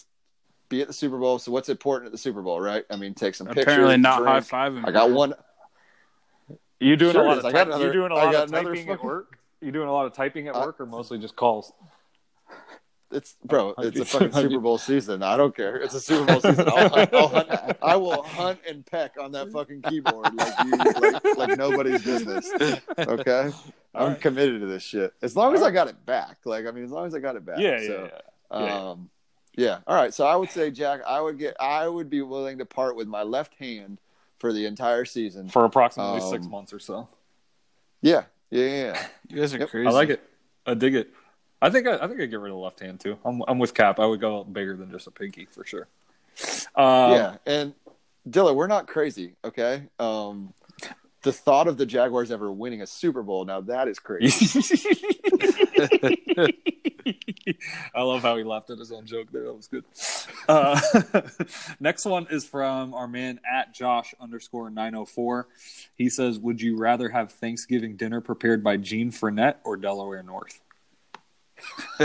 be at the Super Bowl. So what's important at the Super Bowl, right? I mean, take some pictures. Apparently not high fiving. I got one. you doing Sure a lot is. of I got type- another- you doing a I lot got of another typing at work? You doing a lot of typing at work or mostly just calls? It's bro. It's a fucking Super Bowl season. I don't care. It's a Super Bowl season. I'll hunt, I'll hunt, I will hunt and peck on that fucking keyboard like you, like, like nobody's business. Okay, All I'm right. committed to this shit. As long as All I got it back. Like I mean, as long as I got it back. Yeah, yeah, So, yeah. Yeah. Um, yeah. All right. So I would say, Jack, I would get, I would be willing to part with my left hand for the entire season. For approximately six Um, months or so. Yeah. Yeah. Yeah. yeah. You guys are Yep. crazy. I like it. I dig it. I think I, I think I get rid of the left hand too. I'm I'm with Cap. I would go bigger than just a pinky for sure. Um, yeah. And Dilla, we're not crazy. Okay. Um, the thought of the Jaguars ever winning a Super Bowl now that is crazy. I love how he laughed at his own joke there. That was good. Uh, next one is from our man at Josh underscore nine oh four. He says, "Would you rather have Thanksgiving dinner prepared by Gene Frenette or Delaware North?"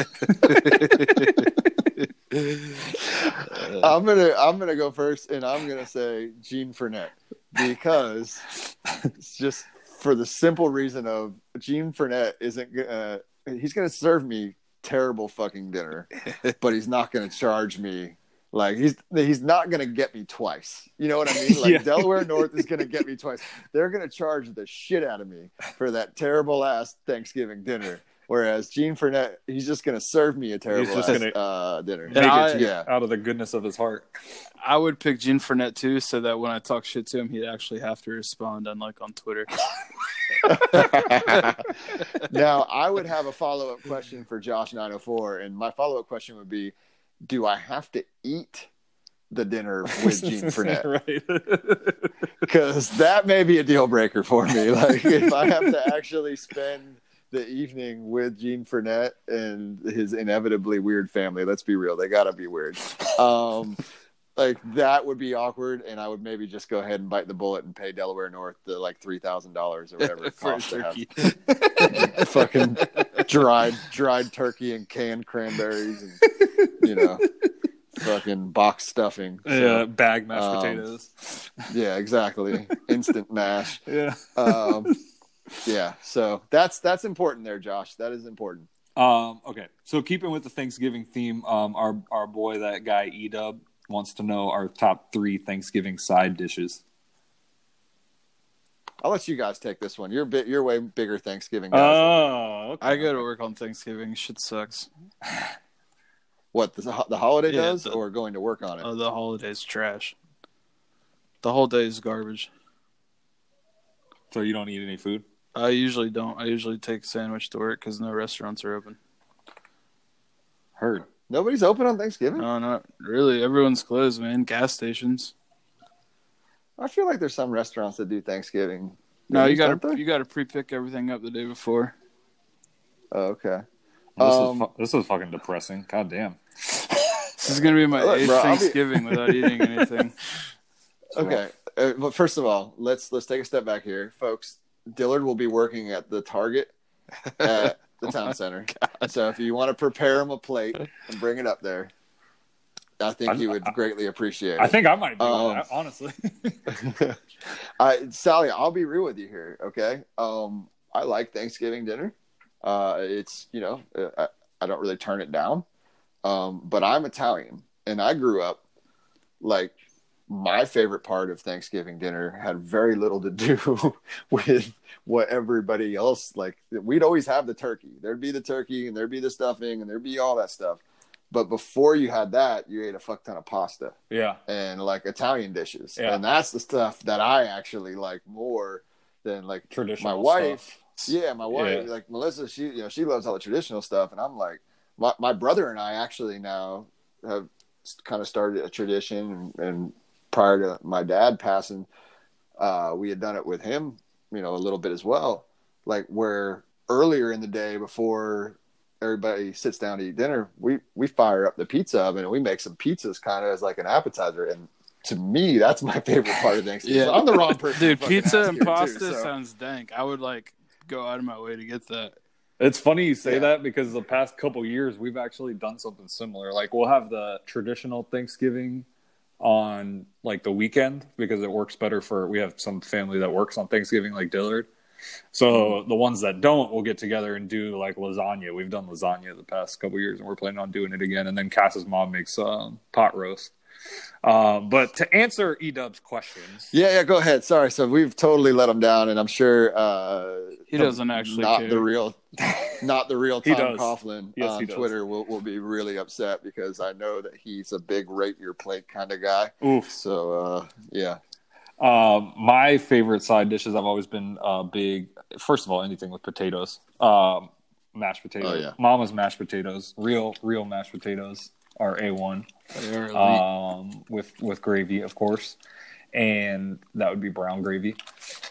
I'm gonna I'm gonna go first, and I'm gonna say Gene Frenette because it's just for the simple reason of Gene Frenette isn't gonna he's gonna serve me terrible fucking dinner, but he's not gonna charge me. Like he's he's not gonna get me twice. You know what I mean? Like Yeah. Delaware North is gonna get me twice. They're gonna charge the shit out of me for that terrible ass Thanksgiving dinner. Whereas Gene Frenette, he's just gonna serve me a terrible just ass gonna uh, dinner. Make I- it to yeah. out of the goodness of his heart. I would pick Gene Frenette too, so that when I talk shit to him, he'd actually have to respond, unlike on Twitter. now, I would have a follow up question for Josh 904, and my follow up question would be Do I have to eat the dinner with Gene Frenette? Because that may be a deal breaker for me. Like, if I have to actually spend the evening with Gene Frenette and his inevitably weird family, let's be real, they gotta be weird. Um, like that would be awkward, and I would maybe just go ahead and bite the bullet and pay Delaware North the like three thousand dollars or whatever it costs to have fucking dried dried turkey and canned cranberries and you know fucking box stuffing. So, yeah, bag mashed um, potatoes. yeah, exactly. Instant mash. Yeah. Um, yeah, so that's that's important there, Josh. That is important. Um, okay, so keeping with the Thanksgiving theme, um, our our boy, that guy Edub, wants to know our top three Thanksgiving side dishes. I'll let you guys take this one. You're bit. You're way bigger Thanksgiving guys. Oh, okay. I go to work on Thanksgiving. Shit sucks. what the the holiday Yeah, does, the- or going to work on it? Oh, the holiday's trash. The whole day is garbage. So you don't eat any food? I usually don't. I usually take a sandwich to work because no restaurants are open. Heard. Nobody's open on Thanksgiving. No, not really. Everyone's closed, man. Gas stations. I feel like there's some restaurants that do Thanksgiving. No, you got to you got to pre-pick everything up the day before. Oh, okay. This, Um, is fu- this is fucking depressing. God damn. This is gonna be my Look, eighth bro, I'll be- Thanksgiving without eating anything. Okay. Uh, well, first of all, let's let's take a step back here, folks. Dillard will be working at the Target at the town center. So if you want to prepare him a plate and bring it up there, I think I- he would greatly appreciate it. I think I might do Um, that, honestly. I Sally, I'll be real with you here, okay? Um, I like Thanksgiving dinner. Uh, it's you know, uh, I, I don't really turn it down. Um, but I'm Italian, and I grew up like my favorite part of Thanksgiving dinner had very little to do with what everybody else like. We'd always have the turkey. There'd be the turkey, and there'd be the stuffing, and there'd be all that stuff. But before you had that, you ate a fuck ton of pasta yeah. and like Italian dishes. Yeah. And that's the stuff that I actually like more than like Traditional my wife. stuff. Yeah, my wife, Yeah. like Melissa, she you know, she loves all the traditional stuff and I'm like my my brother and I actually now have kind of started a tradition and, and prior to my dad passing, uh, we had done it with him, you know, a little bit as well. Like where earlier in the day before everybody sits down to eat dinner, we we fire up the pizza oven and we make some pizzas kind of as like an appetizer. And to me, that's my favorite part of Thanksgiving. Yeah. So I'm the wrong person. Dude, pizza and here, too, pasta so- sounds dank. I would like go out of my way to get that. It's funny you say Yeah. that because the past couple years we've actually done something similar. Like we'll have the traditional Thanksgiving on like the weekend because it works better for we have some family that works on Thanksgiving like Dillard. So the ones that don't will get together and do like lasagna. We've done lasagna the past couple years, and we're planning on doing it again. And then Cass's mom makes um, pot roast. Um, but to answer Edub's questions, Yeah, yeah. Go ahead. Sorry. So we've totally let him down, and I'm sure uh, He doesn't actually not care. the real, not the real Tom. Coughlin Yes, on. Twitter will will be really upset because I know that he's a big rate your plate kind of guy. oof. So uh, yeah, Um, my favorite side dishes I've always been uh, big. First of all, anything with potatoes, um, mashed potatoes. Oh, yeah. Mama's mashed potatoes, real real mashed potatoes are a one. Um, with with gravy, of course, and that would be brown gravy.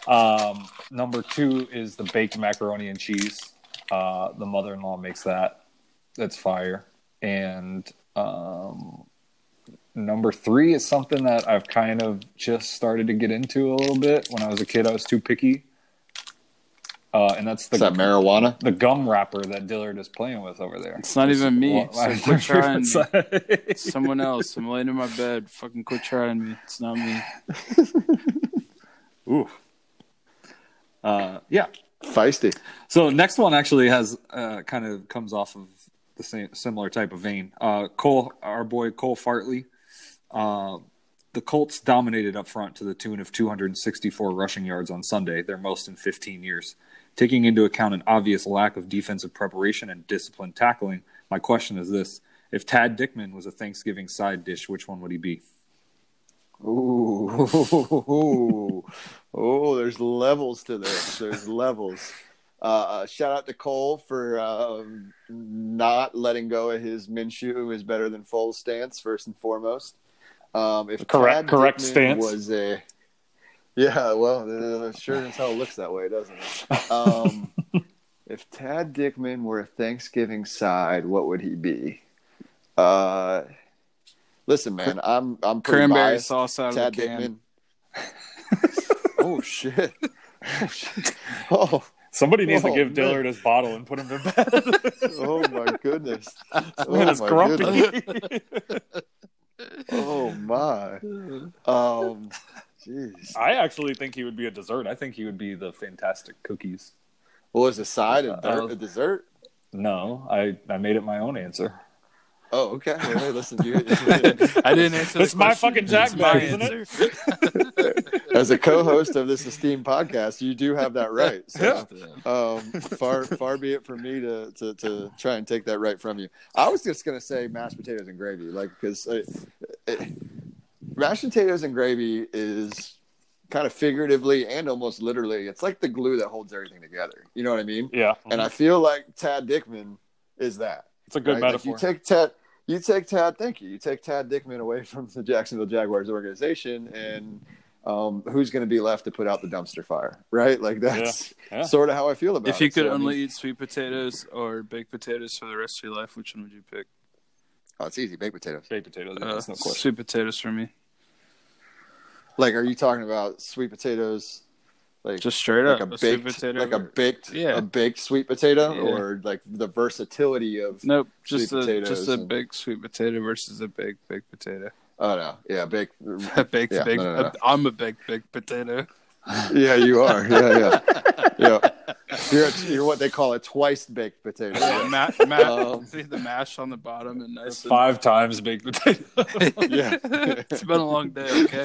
Um, number two is the baked macaroni and cheese. Uh, the mother in law makes that. That's fire. And um, number three is something that I've kind of just started to get into a little bit. When I was a kid, I was too picky. Uh, and that's the is that marijuana? the gum wrapper that Dillard is playing with over there. It's not even me, Well, so quit trying me. Someone else. I'm laying in my bed. Fucking quit trying me. It's not me. Ooh. Uh, yeah. Feisty. So next one actually has uh, kind of comes off of the same similar type of vein. Uh, Cole, our boy Cole Fartley. Uh, the Colts dominated up front to the tune of 264 rushing yards on Sunday, their most in 15 years. Taking into account an obvious lack of defensive preparation and disciplined tackling, my question is this: If Tad Dickman was a Thanksgiving side dish, which one would he be? Ooh, oh, there's levels to this. There's levels. Uh, shout out to Cole for um, not letting go of his Minshew is better than Foles stance first and foremost. Um, if Correct- Tad correct Dickman stance. was a yeah, well, uh, sure as hell looks that way, doesn't it? Um, if Tad Dickman were a Thanksgiving side, what would he be? Uh, listen, man, I'm I'm pretty Cranberry biased. sauce out of Tad the can. Dickman. oh shit! Oh, shit. oh, Somebody needs Oh, to give man. Dillard his bottle and put him to bed. oh my goodness! Oh Man, it's my grumpy. goodness. Oh my! Um, jeez. I actually think he would be a dessert. I think he would be the fantastic cookies. What was a side? A, Uh, a dessert? No, I, I made it my own answer. Oh, okay. Well, hey, listen, you, I didn't answer. It's my fucking Jack It's my bag, isn't it? answer. as a co-host of this esteemed podcast, you do have that right. So, um, far far be it from me to, to to try and take that right from you. I was just gonna say mashed potatoes and gravy, like because uh, it, mashed potatoes and gravy is kind of figuratively and almost literally, it's like the glue that holds everything together. You know what I mean? Yeah, And I feel like Tad Dickman is that. it's a good right? Like, metaphor. you take Tad, you take Tad. Thank you. You take Tad Dickman away from the Jacksonville Jaguars organization, and um, who's going to be left to put out the dumpster fire? Right? Like that's Yeah, yeah. sort of how I feel about it. If you could So, I only mean, eat sweet potatoes or baked potatoes for the rest of your life, which one would you pick? Oh, it's easy. Baked potatoes. Baked potatoes. yeah, Uh, that's no question. sweet potatoes for me. Like, are you talking about sweet potatoes? Like Just straight like up, a a sweet baked, potato like a or- baked, Yeah. a baked sweet potato, Yeah. or like the versatility of. Nope, just Sweet a potatoes just a and- baked sweet potato versus a baked baked potato. Oh no, yeah, baked. A baked Yeah, baked. no, no, no. I'm a baked baked potato. Yeah, you are. Yeah, yeah, yeah. You're a, you're what they call a twice baked potato. Yeah, ma- ma- Um, see the mash on the bottom and nice. and- Five times baked potato. Yeah. it's been a long day. Okay.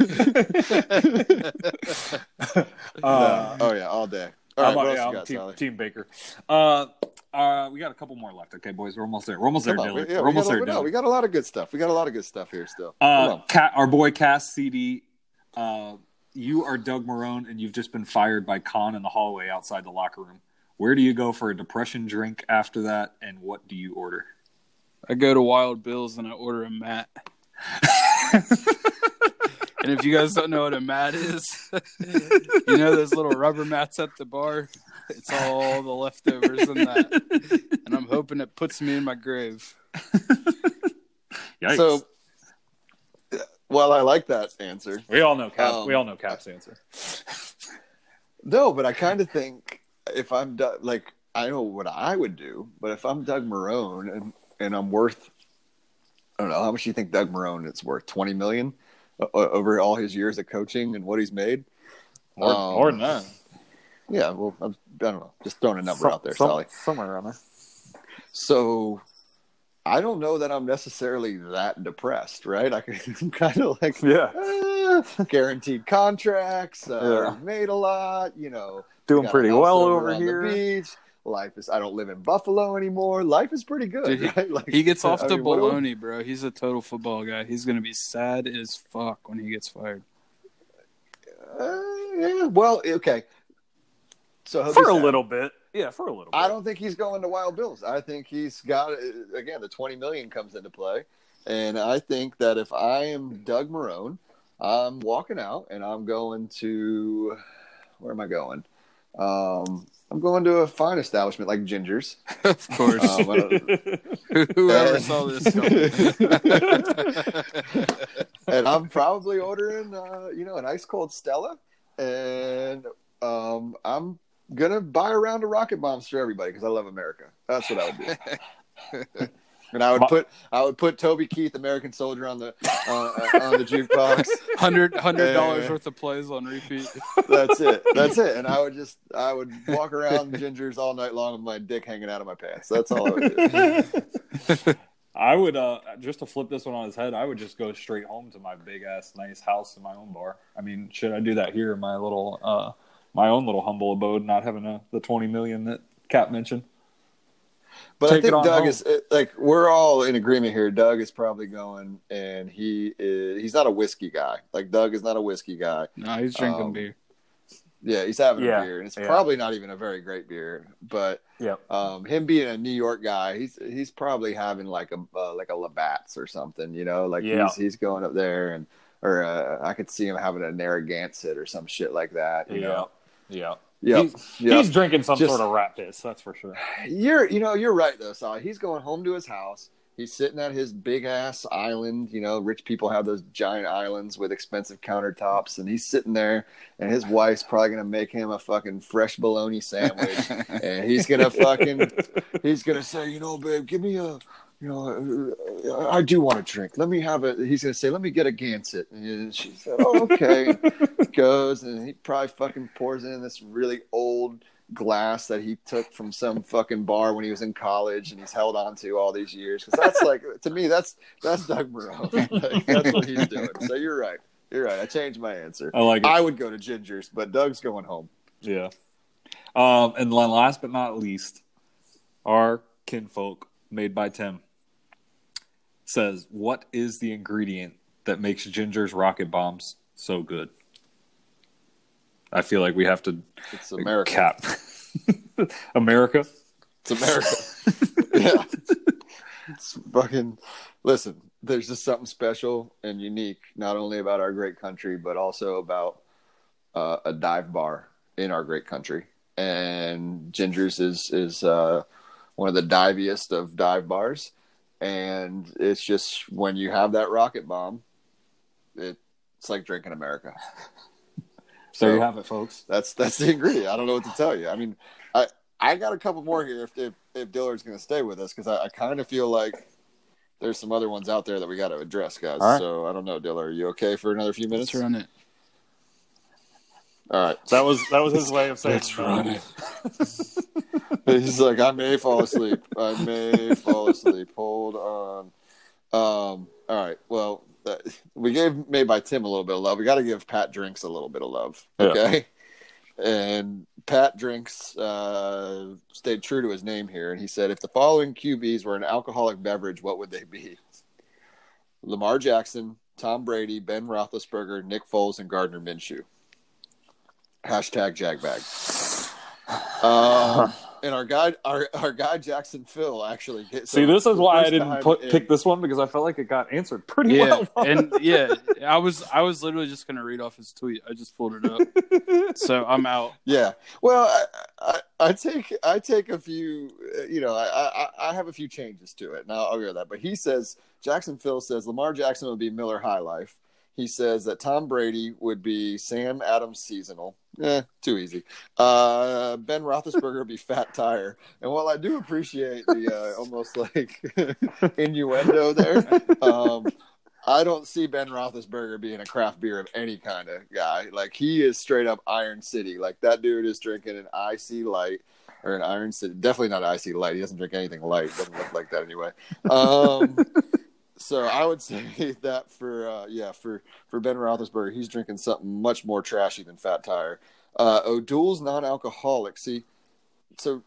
Uh, oh yeah, all day. All right, I'm, what on- yeah, you I'm got, team, team Baker. Uh, uh, we got a couple more left. Okay, boys, we're almost there. We're almost there, Come on, Dillard. we, yeah, we're we, almost got, there, a- no, we got a lot of good stuff. We got a lot of good stuff here still. Uh. Cat, our boy Cass CD. Uh, you are Doug Marrone, and you've just been fired by Khan in the hallway outside the locker room. Where do you go for a depression drink after that, and what do you order? I go to Wild Bill's and I order a mat. and if you guys don't know what a mat is, you know those little rubber mats at the bar. It's all the leftovers in that, and I'm hoping it puts me in my grave. Yikes. So, well, I like that answer. we all know Cap. um, we all know Cap's answer. No, but I kind of think if I'm Doug, like I know what I would do, but if I'm Doug Marrone and and I'm worth, I don't know how much you think Doug Marrone is worth? Twenty million o- over all his years of coaching and what he's made. More, Um, more than that. Yeah, well, I'm, I don't know. Just throwing a number Some- out there, some- Sally. Somewhere around there. So I don't know that I'm necessarily that depressed, right? I can, I'm kind of like, Yeah. eh, guaranteed contracts, uh, Yeah. made a lot, you know, Doing pretty well over on the here. beach. Life is. I don't live in Buffalo anymore. Life is pretty good, Dude, he- right? Like He gets off I the mean, what do- baloney, bro. He's a total football guy. He's gonna be sad as fuck when he gets fired. Uh, yeah. Well, okay. So For a little bit. Yeah, for a little bit. I don't think he's going to Wild Bills. I think he's got again the twenty million comes into play, and I think that if I am Doug Marrone, I'm walking out and I'm going to where am I going? Um, I'm going to a fine establishment like Ginger's. of course. Um, I Whoever and- saw this coming. and I'm probably ordering, uh, you know, an ice cold Stella, and um, I'm gonna buy a round of rocket bombs for everybody because I love America. That's what I would do. and I would put I would put Toby Keith, American Soldier, on the uh, on the jukebox. Hundred hundred dollars Yeah. worth of plays on repeat. That's it. That's it. And I would just I would walk around Ginger's all night long with my dick hanging out of my pants. That's all I would do. I would uh just to flip this one on his head, I would just go straight home to my big ass nice house in my own bar. I mean, should I do that here in my little uh my own little humble abode, not having a, the twenty million that Cap mentioned? But Take I think Doug home. is uh, like we're all in agreement here. Doug is probably going, and he is he's not a whiskey guy. Like Doug is not a whiskey guy. No, he's drinking Um, beer. Yeah, he's having Yeah, a beer, and it's yeah. probably not even a very great beer. But yeah, um, him being a New York guy, he's he's probably having like a uh, like a Labatt's or something. You know, like Yeah. he's he's going up there, and or uh, I could see him having a Narragansett or some shit like that. You know, Yeah. yeah, He's, yeah. he's drinking some Just- sort of rat piss, that's for sure. You're, you know, you're right though, Sally. He's going home to his house. He's sitting at his big ass island. You know, rich people have those giant islands with expensive countertops, and he's sitting there, and his wife's probably gonna make him a fucking fresh bologna sandwich, and he's gonna fucking, he's gonna say, you know, babe, give me a, you know, uh, I do want a drink. Let me have a. He's gonna say, let me get a Gansett, and she said, oh, okay. Goes and he probably fucking pours in this really old glass that he took from some fucking bar when he was in college and he's held on to all these years because that's like to me that's that's Doug Marrone. Like, that's what he's doing. So you're right. You're right. I changed my answer. I like it. I would go to Ginger's, but Doug's going home. Yeah. Um, and then last but not least, our kinfolk made by Tim says, "What is the ingredient that makes Ginger's rocket bombs so good?" I feel like we have to It's America. cap America. It's America. yeah. It's fucking listen, there's just something special and unique, not only about our great country, but also about uh, a dive bar in our great country. And Ginger's is is uh, one of the diviest of dive bars. And it's just when you have that rocket bomb, it, it's like drinking America. There you have it, folks. that's that's the ingredient. I don't know what to tell you. I mean, I I got a couple more here if if, if Dillard's going to stay with us because I, I kind of feel like there's some other ones out there that we got to address, guys. All right. So I don't know, Dillard. Are you okay for another few minutes? Let's run it. All right. That was that was his way of saying. Let's run. He's like, I may fall asleep. I may fall asleep. Hold on. Um. All right. Well, uh, we gave made by Tim a little bit of love. We got to give Pat Drinks a little bit of love. Yeah. Okay. And Pat Drinks uh, stayed true to his name here, and he said, "If the following QBs were an alcoholic beverage, what would they be? Lamar Jackson, Tom Brady, Ben Roethlisberger, Nick Foles, and Gardner Minshew." Hashtag Jagbag. Um, and our guy, our our guy Jackson Phil actually gets. See, this is why I didn't put, in- pick this one because I felt like it got answered pretty Yeah, well. and yeah, I was I was literally just gonna read off his tweet. I just pulled it up, so I'm out. Yeah. Well, I, I, I take I take a few. uh, You know, I, I I have a few changes to it. Now I'll go with that. But he says Jackson Phil says Lamar Jackson would be Miller High Life. He says that Tom Brady would be Sam Adams seasonal. Eh, too easy. Uh, ben Roethlisberger would be Fat Tire. And while I do appreciate the uh, almost like innuendo there, um, I don't see Ben Roethlisberger being a craft beer of any kind of guy. Like he is straight up Iron City. Like that dude is drinking an IC light or an Iron City. Definitely not IC light. He doesn't drink anything light. Doesn't look like that anyway. Um, so I would say that for uh, yeah for for Ben Roethlisberger, he's drinking something much more trashy than Fat Tire. Uh, O'Doul's non-alcoholic. See, so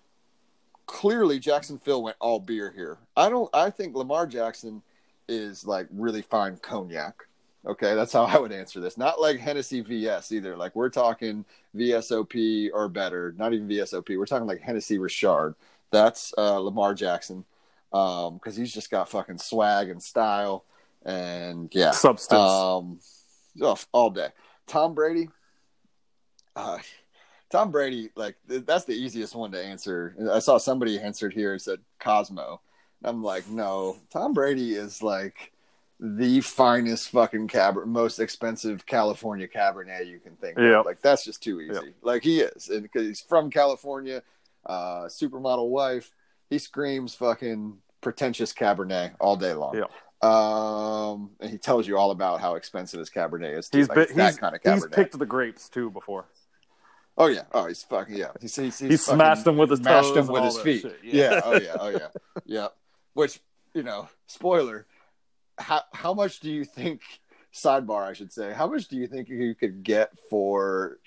clearly Jackson Phil went all beer here. I don't. I think Lamar Jackson is like really fine cognac. Okay, that's how I would answer this. Not like Hennessy VS either. Like we're talking VSOP or better. Not even VSOP. We're talking like Hennessy Richard. That's uh, Lamar Jackson because um, he's just got fucking swag and style and yeah, Substance. Um, oh, all day. Tom Brady. Uh, Tom Brady, like that's the easiest one to answer. I saw somebody answered here and said Cosmo. I'm like, no, Tom Brady is like the finest fucking cab, most expensive California Cabernet you can think Yep. of. Like that's just too easy. Yep. Like he is, and because he's from California, uh, supermodel wife, he screams fucking pretentious Cabernet all day long. Yep. Um, and he tells you all about how expensive his Cabernet is. Too. He's like, been, that he's, kind of he's picked the grapes too before. Oh yeah. Oh, he's fucking yeah. He's he's, he's He smashed them with his smashed them with his feet. shit, Yeah. yeah. Oh yeah. Oh yeah. yeah. Which you know, spoiler. How how much do you think? Sidebar, I should say. How much do you think you could get for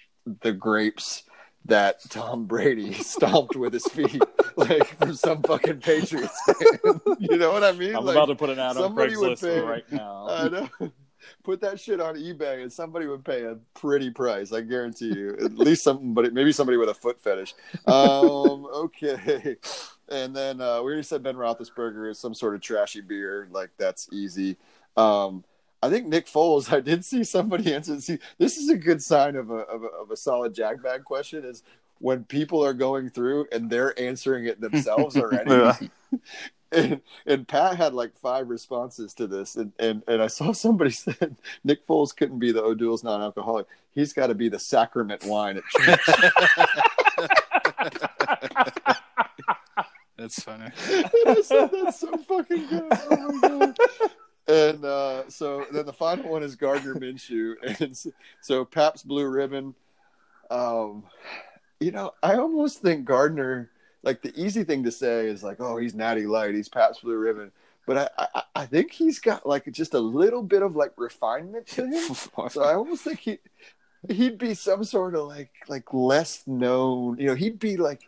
the grapes that Tom Brady stomped with his feet, like from some fucking Patriots fan? you know what I mean? I'm Like, about to put an ad on Craigslist pay- right now. I know. Put that shit on eBay and somebody would pay a pretty price. I guarantee you. At least some, but maybe somebody with a foot fetish. Um, okay. And then uh, we already said Ben Roethlisberger is some sort of trashy beer. Like that's easy. Um, I think Nick Foles. I did see somebody answer. See, this is a good sign of a of a, of a solid Jagbag question. Is when people are going through and they're answering it themselves already. Yeah. And, and Pat had like five responses to this, and, and, and I saw somebody said Nick Foles couldn't be the O'Doul's non-alcoholic. He's got to be the sacrament wine at church. That's funny. And I said, That's so fucking good. Oh my god. And uh, so then the final one is Gardner Minshew, and s- so Pabst Blue Ribbon. Um, you know, I almost think Gardner. Like the easy thing to say is like, oh, he's Natty Light, he's Pabst Blue Ribbon. But I, I, I think he's got like just a little bit of like refinement to him. So I almost think he he'd be some sort of like like less known. You know, he'd be like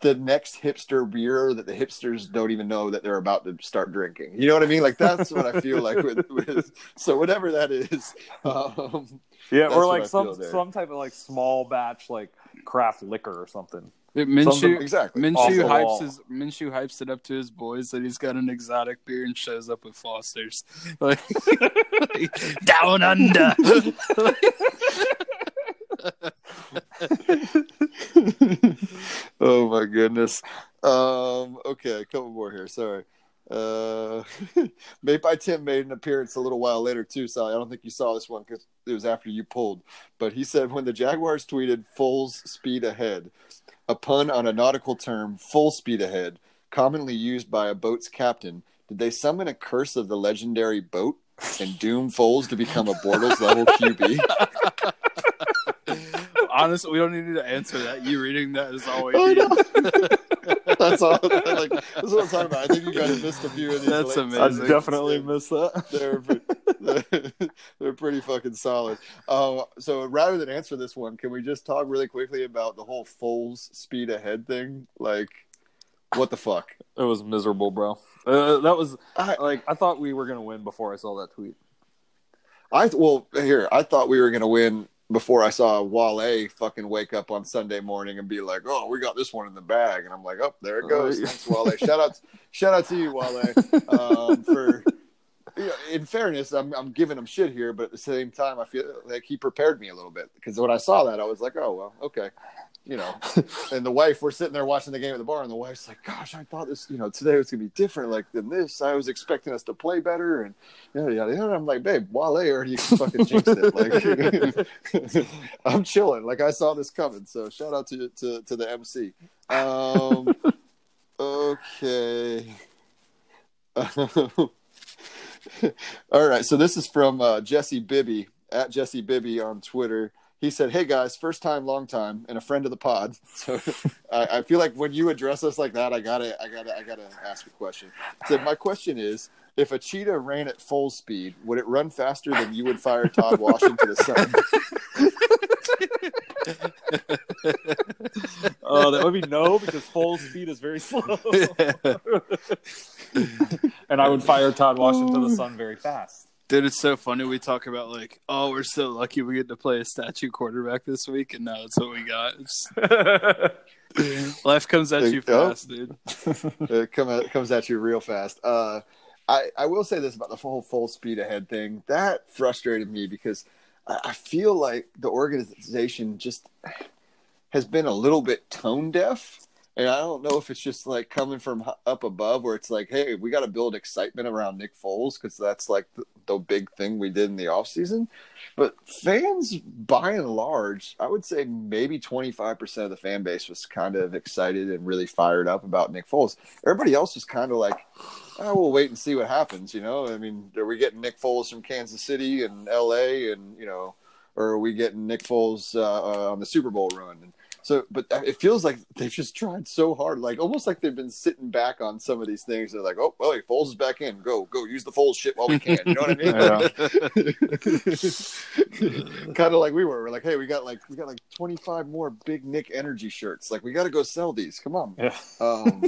the next hipster beer that the hipsters don't even know that they're about to start drinking. You know what I mean? Like that's what I feel like with, with so whatever that is. Um, Yeah, or like some some type of like small batch like craft liquor or something. It- Minshew, exactly. Minshew hypes his Minshew hypes it up to his boys that he's got an exotic beer and shows up with Foster's, like down under. oh my goodness. Um, okay, a couple more here. Sorry. Uh, Made by Tim made an appearance a little while later too, Sally. I don't think you saw this one because it was after you pulled. But he said when the Jaguars tweeted "Full's speed ahead," a pun on a nautical term, "full speed ahead," commonly used by a boat's captain. Did they summon a curse of the legendary boat and doom Foles to become a Bortles level QB? Honestly, we don't need to answer that. You reading that is all That's all. Like, that's what I'm talking about. I think you guys missed a few of these. That's late I amazing. definitely missed that. They're pre- they're pretty fucking solid. Uh, so rather than answer this one, can we just talk really quickly about the whole Foles speed ahead thing? Like, what the fuck? It was miserable, bro. Uh, that was I, like I thought we were gonna win before I saw that tweet. I well here I thought we were gonna win before I saw Wale fucking wake up on Sunday morning and be like, "Oh, we got this one in the bag," and I'm like, "Oh, there it goes." Thanks, Wale. shout out, shout out to you, Wale, um, for. You know, in fairness, I'm I'm giving him shit here, but at the same time, I feel like he prepared me a little bit because when I saw that, I was like, "Oh well, okay." You know, and the wife, we're sitting there watching the game at the bar, and the wife's like, "Gosh, I thought this, you know, today was gonna be different, like than this. I was expecting us to play better." And yada yada yada. I'm like, "Babe, Wale already fucking jinxed it." Like, I'm chilling. Like I saw this coming. So shout out to to, to the MC. Um, okay. All right, so this is from uh, Jesse Bibby at Jesse Bibby on Twitter. He said, "Hey guys, first time, long time, and a friend of the pod." So I, I feel like when you address us like that, I gotta, I gotta, I gotta ask a question. He said, "My question is, if a cheetah ran at full speed, would it run faster than you would fire Todd Washington to the sun?" Oh, that would be no because full speed is very slow. and I would fire Todd Washington to the sun very fast. Dude, it's so funny. We talk about like, oh, we're so lucky we get to play a statue quarterback this week, and now it's what we got. It's- Life comes at you Oh. fast, dude. it come at, comes at you real fast. Uh, I I will say this about the whole full speed ahead thing. That frustrated me because I, I feel like the organization just has been a little bit tone deaf. And I don't know if it's just like coming from up above, where it's like, hey, we got to build excitement around Nick Foles because that's like the, the big thing we did in the offseason. But fans, by and large, I would say maybe 25% of the fan base was kind of excited and really fired up about Nick Foles. Everybody else was kind of like, oh, we'll wait and see what happens. You know, I mean, are we getting Nick Foles from Kansas City and LA and, you know, or are we getting Nick Foles uh, uh, on the Super Bowl run? And so, but it feels like they've just tried so hard, like almost like they've been sitting back on some of these things. They're like, oh, well, hey, Foles is back in. Go, go, use the Foles shit while we can. You know what I mean? kind of like we were. We're like, hey, we got like we got like twenty five more big Nick Energy shirts. Like, we got to go sell these. Come on. Yeah. Um,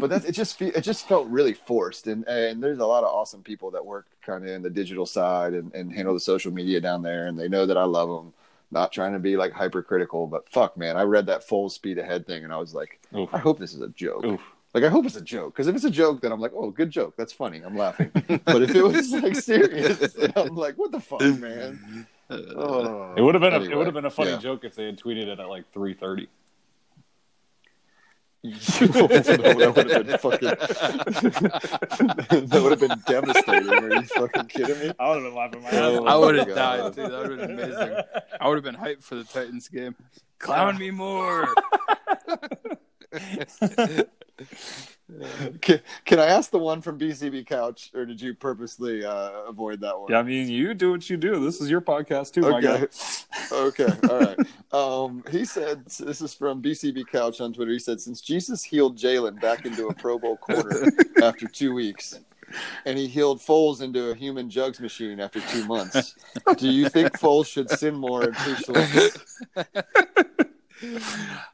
but that it just fe- it just felt really forced, and and there's a lot of awesome people that work kind of in the digital side and, and handle the social media down there, and they know that I love them. Not trying to be like hypercritical, but fuck, man, I read that full speed ahead thing, and I was like, Oof. I hope this is a joke. Oof. Like I hope it's a joke because if it's a joke, then I'm like, oh, good joke, that's funny, I'm laughing. but if it was like serious, I'm like, what the fuck, man? Oh. It would have been a, it would have been a funny yeah. joke if they had tweeted it at like three thirty. that would have been fucking. that would have been devastating. Are you fucking kidding me? I would have been laughing my Oh, I would have God. died, dude. That would have been amazing. I would have been hyped for the Titans game. Clown me more. Can, can I ask the one from BCB Couch, or did you purposely uh, avoid that one? Yeah, I mean, you do what you do. This is your podcast too, my Okay. guy. okay, all right. Um, he said, this is from BCB Couch on Twitter. He said, since Jesus healed Jalen back into a Pro Bowl corner after two weeks, and he healed Foles into a human jugs machine after two months, do you think Foles should sin more and preach less?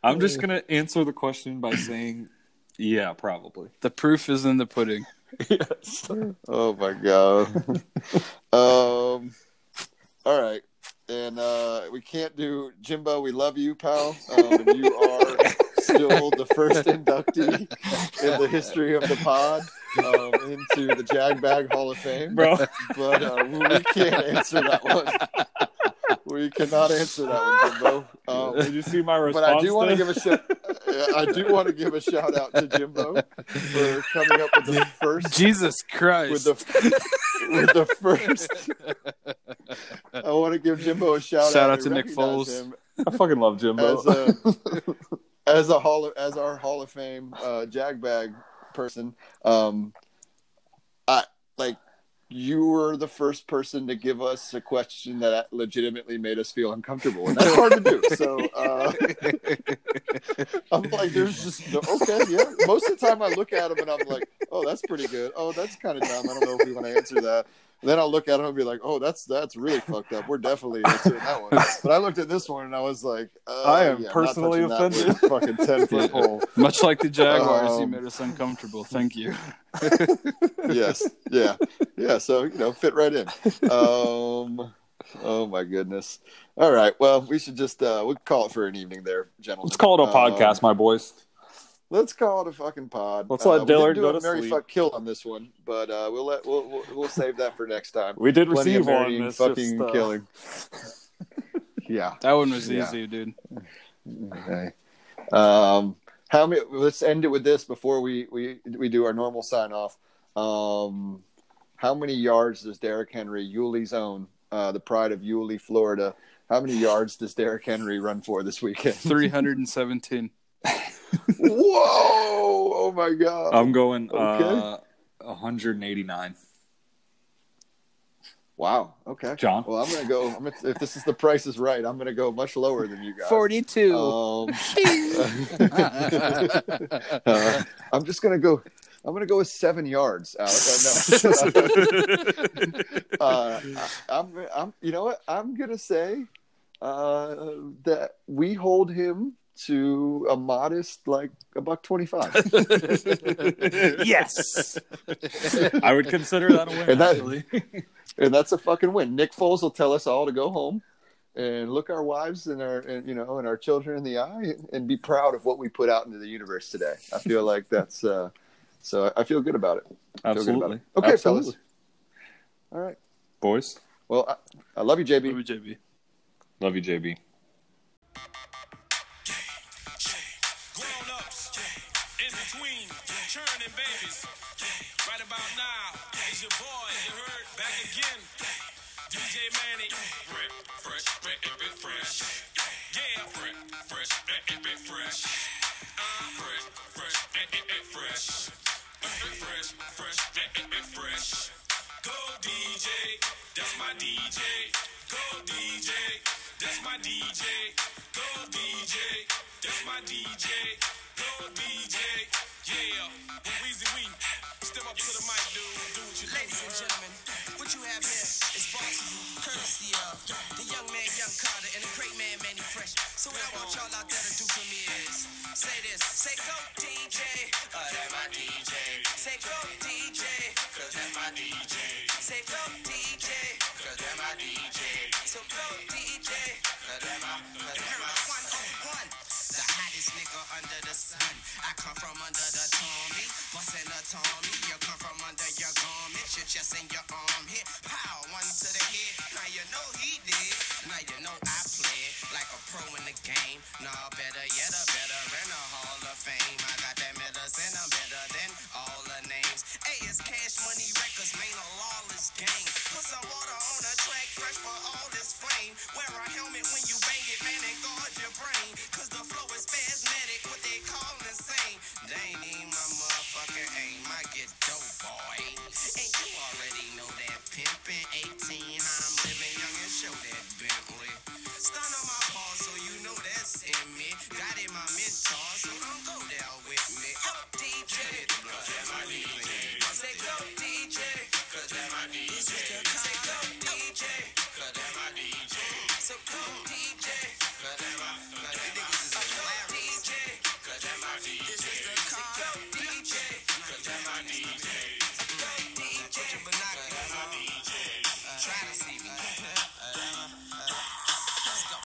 I'm just gonna answer the question by saying, yeah, probably. The proof is in the pudding. yes. Oh my god. um. All right, and uh, we can't do Jimbo. We love you, pal. Um, you are still the first inductee in the history of the pod um, into the Jag Bag Hall of Fame. Bro, But uh, we can't answer that one. We cannot answer that one, Jimbo. Um, did you see my response? but I do want to to- give a shout. I do want to give a shout out to Jimbo for coming up with the first Jesus Christ. with the with the first. I want to give Jimbo a shout, out. Shout out. out to Nick recognize Foles. I fucking love Jimbo. as a as a hall of, as our Hall of Fame uh, jagbag person. Um, I like you were the first person to give us a question that legitimately made us feel uncomfortable, and that's hard to do. So uh, I'm like, there's just no, okay, yeah. Most of the time, I look at them and I'm like, oh, that's pretty good. Oh, that's kind of dumb. I don't know if we want to answer that. Then I'll look at them and be like, oh, that's that's really fucked up. We're definitely answering that one. But I looked at this one and I was like, uh, I am yeah, personally touching offended. with Fucking ten foot pole. Much like the Jaguars, you Um, made us uncomfortable. Thank you. yes, yeah, yeah. So you know, fit right in. Um, oh my goodness. All right. Well, we should just uh, we'll call it for an evening there, gentlemen. Let's call it a Um, podcast, my boys. Let's call it a fucking pod. Let's let uh, Dillard go to Mary sleep. fuck kill on this one, but uh, we'll let we'll, we'll we'll save that for next time. We did Plenty receive one. marrying, It's fucking just, uh, killing. yeah. That one was Yeah. easy, dude. Okay. Um, how many? Let's end it with this before we we we do our normal sign off. Um, how many yards does Derrick Henry, Yulee's own, uh, the pride of Yulee, Florida? How many yards does Derrick Henry run for this weekend? 317. Whoa! Oh my god! I'm going Okay. uh, 189. Wow. Okay. John? Well, I'm gonna go. I'm gonna, if this is the price is right, I'm gonna go much lower than you guys. 42. Um, uh, I'm just gonna go. I'm gonna go with seven yards, Alex. Uh, no. uh, I- I'm. I'm. You know what? I'm gonna say uh, that we hold him to a modest, like a buck twenty-five. yes. I would consider that a win. And that- actually. and that's a fucking win. Nick Foles will tell us all to go home and look our wives and our and, you know and our children in the eye and, and be proud of what we put out into the universe today. I feel like that's uh, so I feel good about it. I feel good about Absolutely. it. Okay, Absolutely. fellas. All right. Boys, Well, I, I love you, JB. Love you jb. love you, JB. About now, it's your boy, you heard, back again. DJ Mannie. Fresh, fresh, fresh. Yeah, fresh, fresh. Uh, fresh, fresh, fresh, fresh. Fresh, fresh, fresh, fresh. Go DJ, that's my DJ. Go DJ, that's my DJ. Go DJ, that's my DJ. Go DJ, yeah. With Weezy Wee, step up to the mic, dude. Do what you do. Ladies and gentlemen, what you have here is brought to you courtesy of the young man, Young Carter, and the great man, Mannie Fresh. So what I want y'all out there to do for me is say this, say go DJ, uh, that's my DJ. Say go DJ, cause that's my DJ. Say go DJ, cause that's my DJ. So go DJ, cause that's my, cause that's my one oh one. The nigga under the sun. I come from under the Tommy, bustin' the Tommy. You come from under your garment, your chest and your arm hit. Pow, one to the head. Now you know he did. Now you know I play like a pro in the game. Nah, better yet, a better in the Hall of Fame. I got that medicine, I'm better than all the names. Hey, it's cash money records, man, a lawless game. Put some water on the track, fresh for all this flame. Wear a helmet when you bang it, man, and guard your brain. Cause the flow is They ain't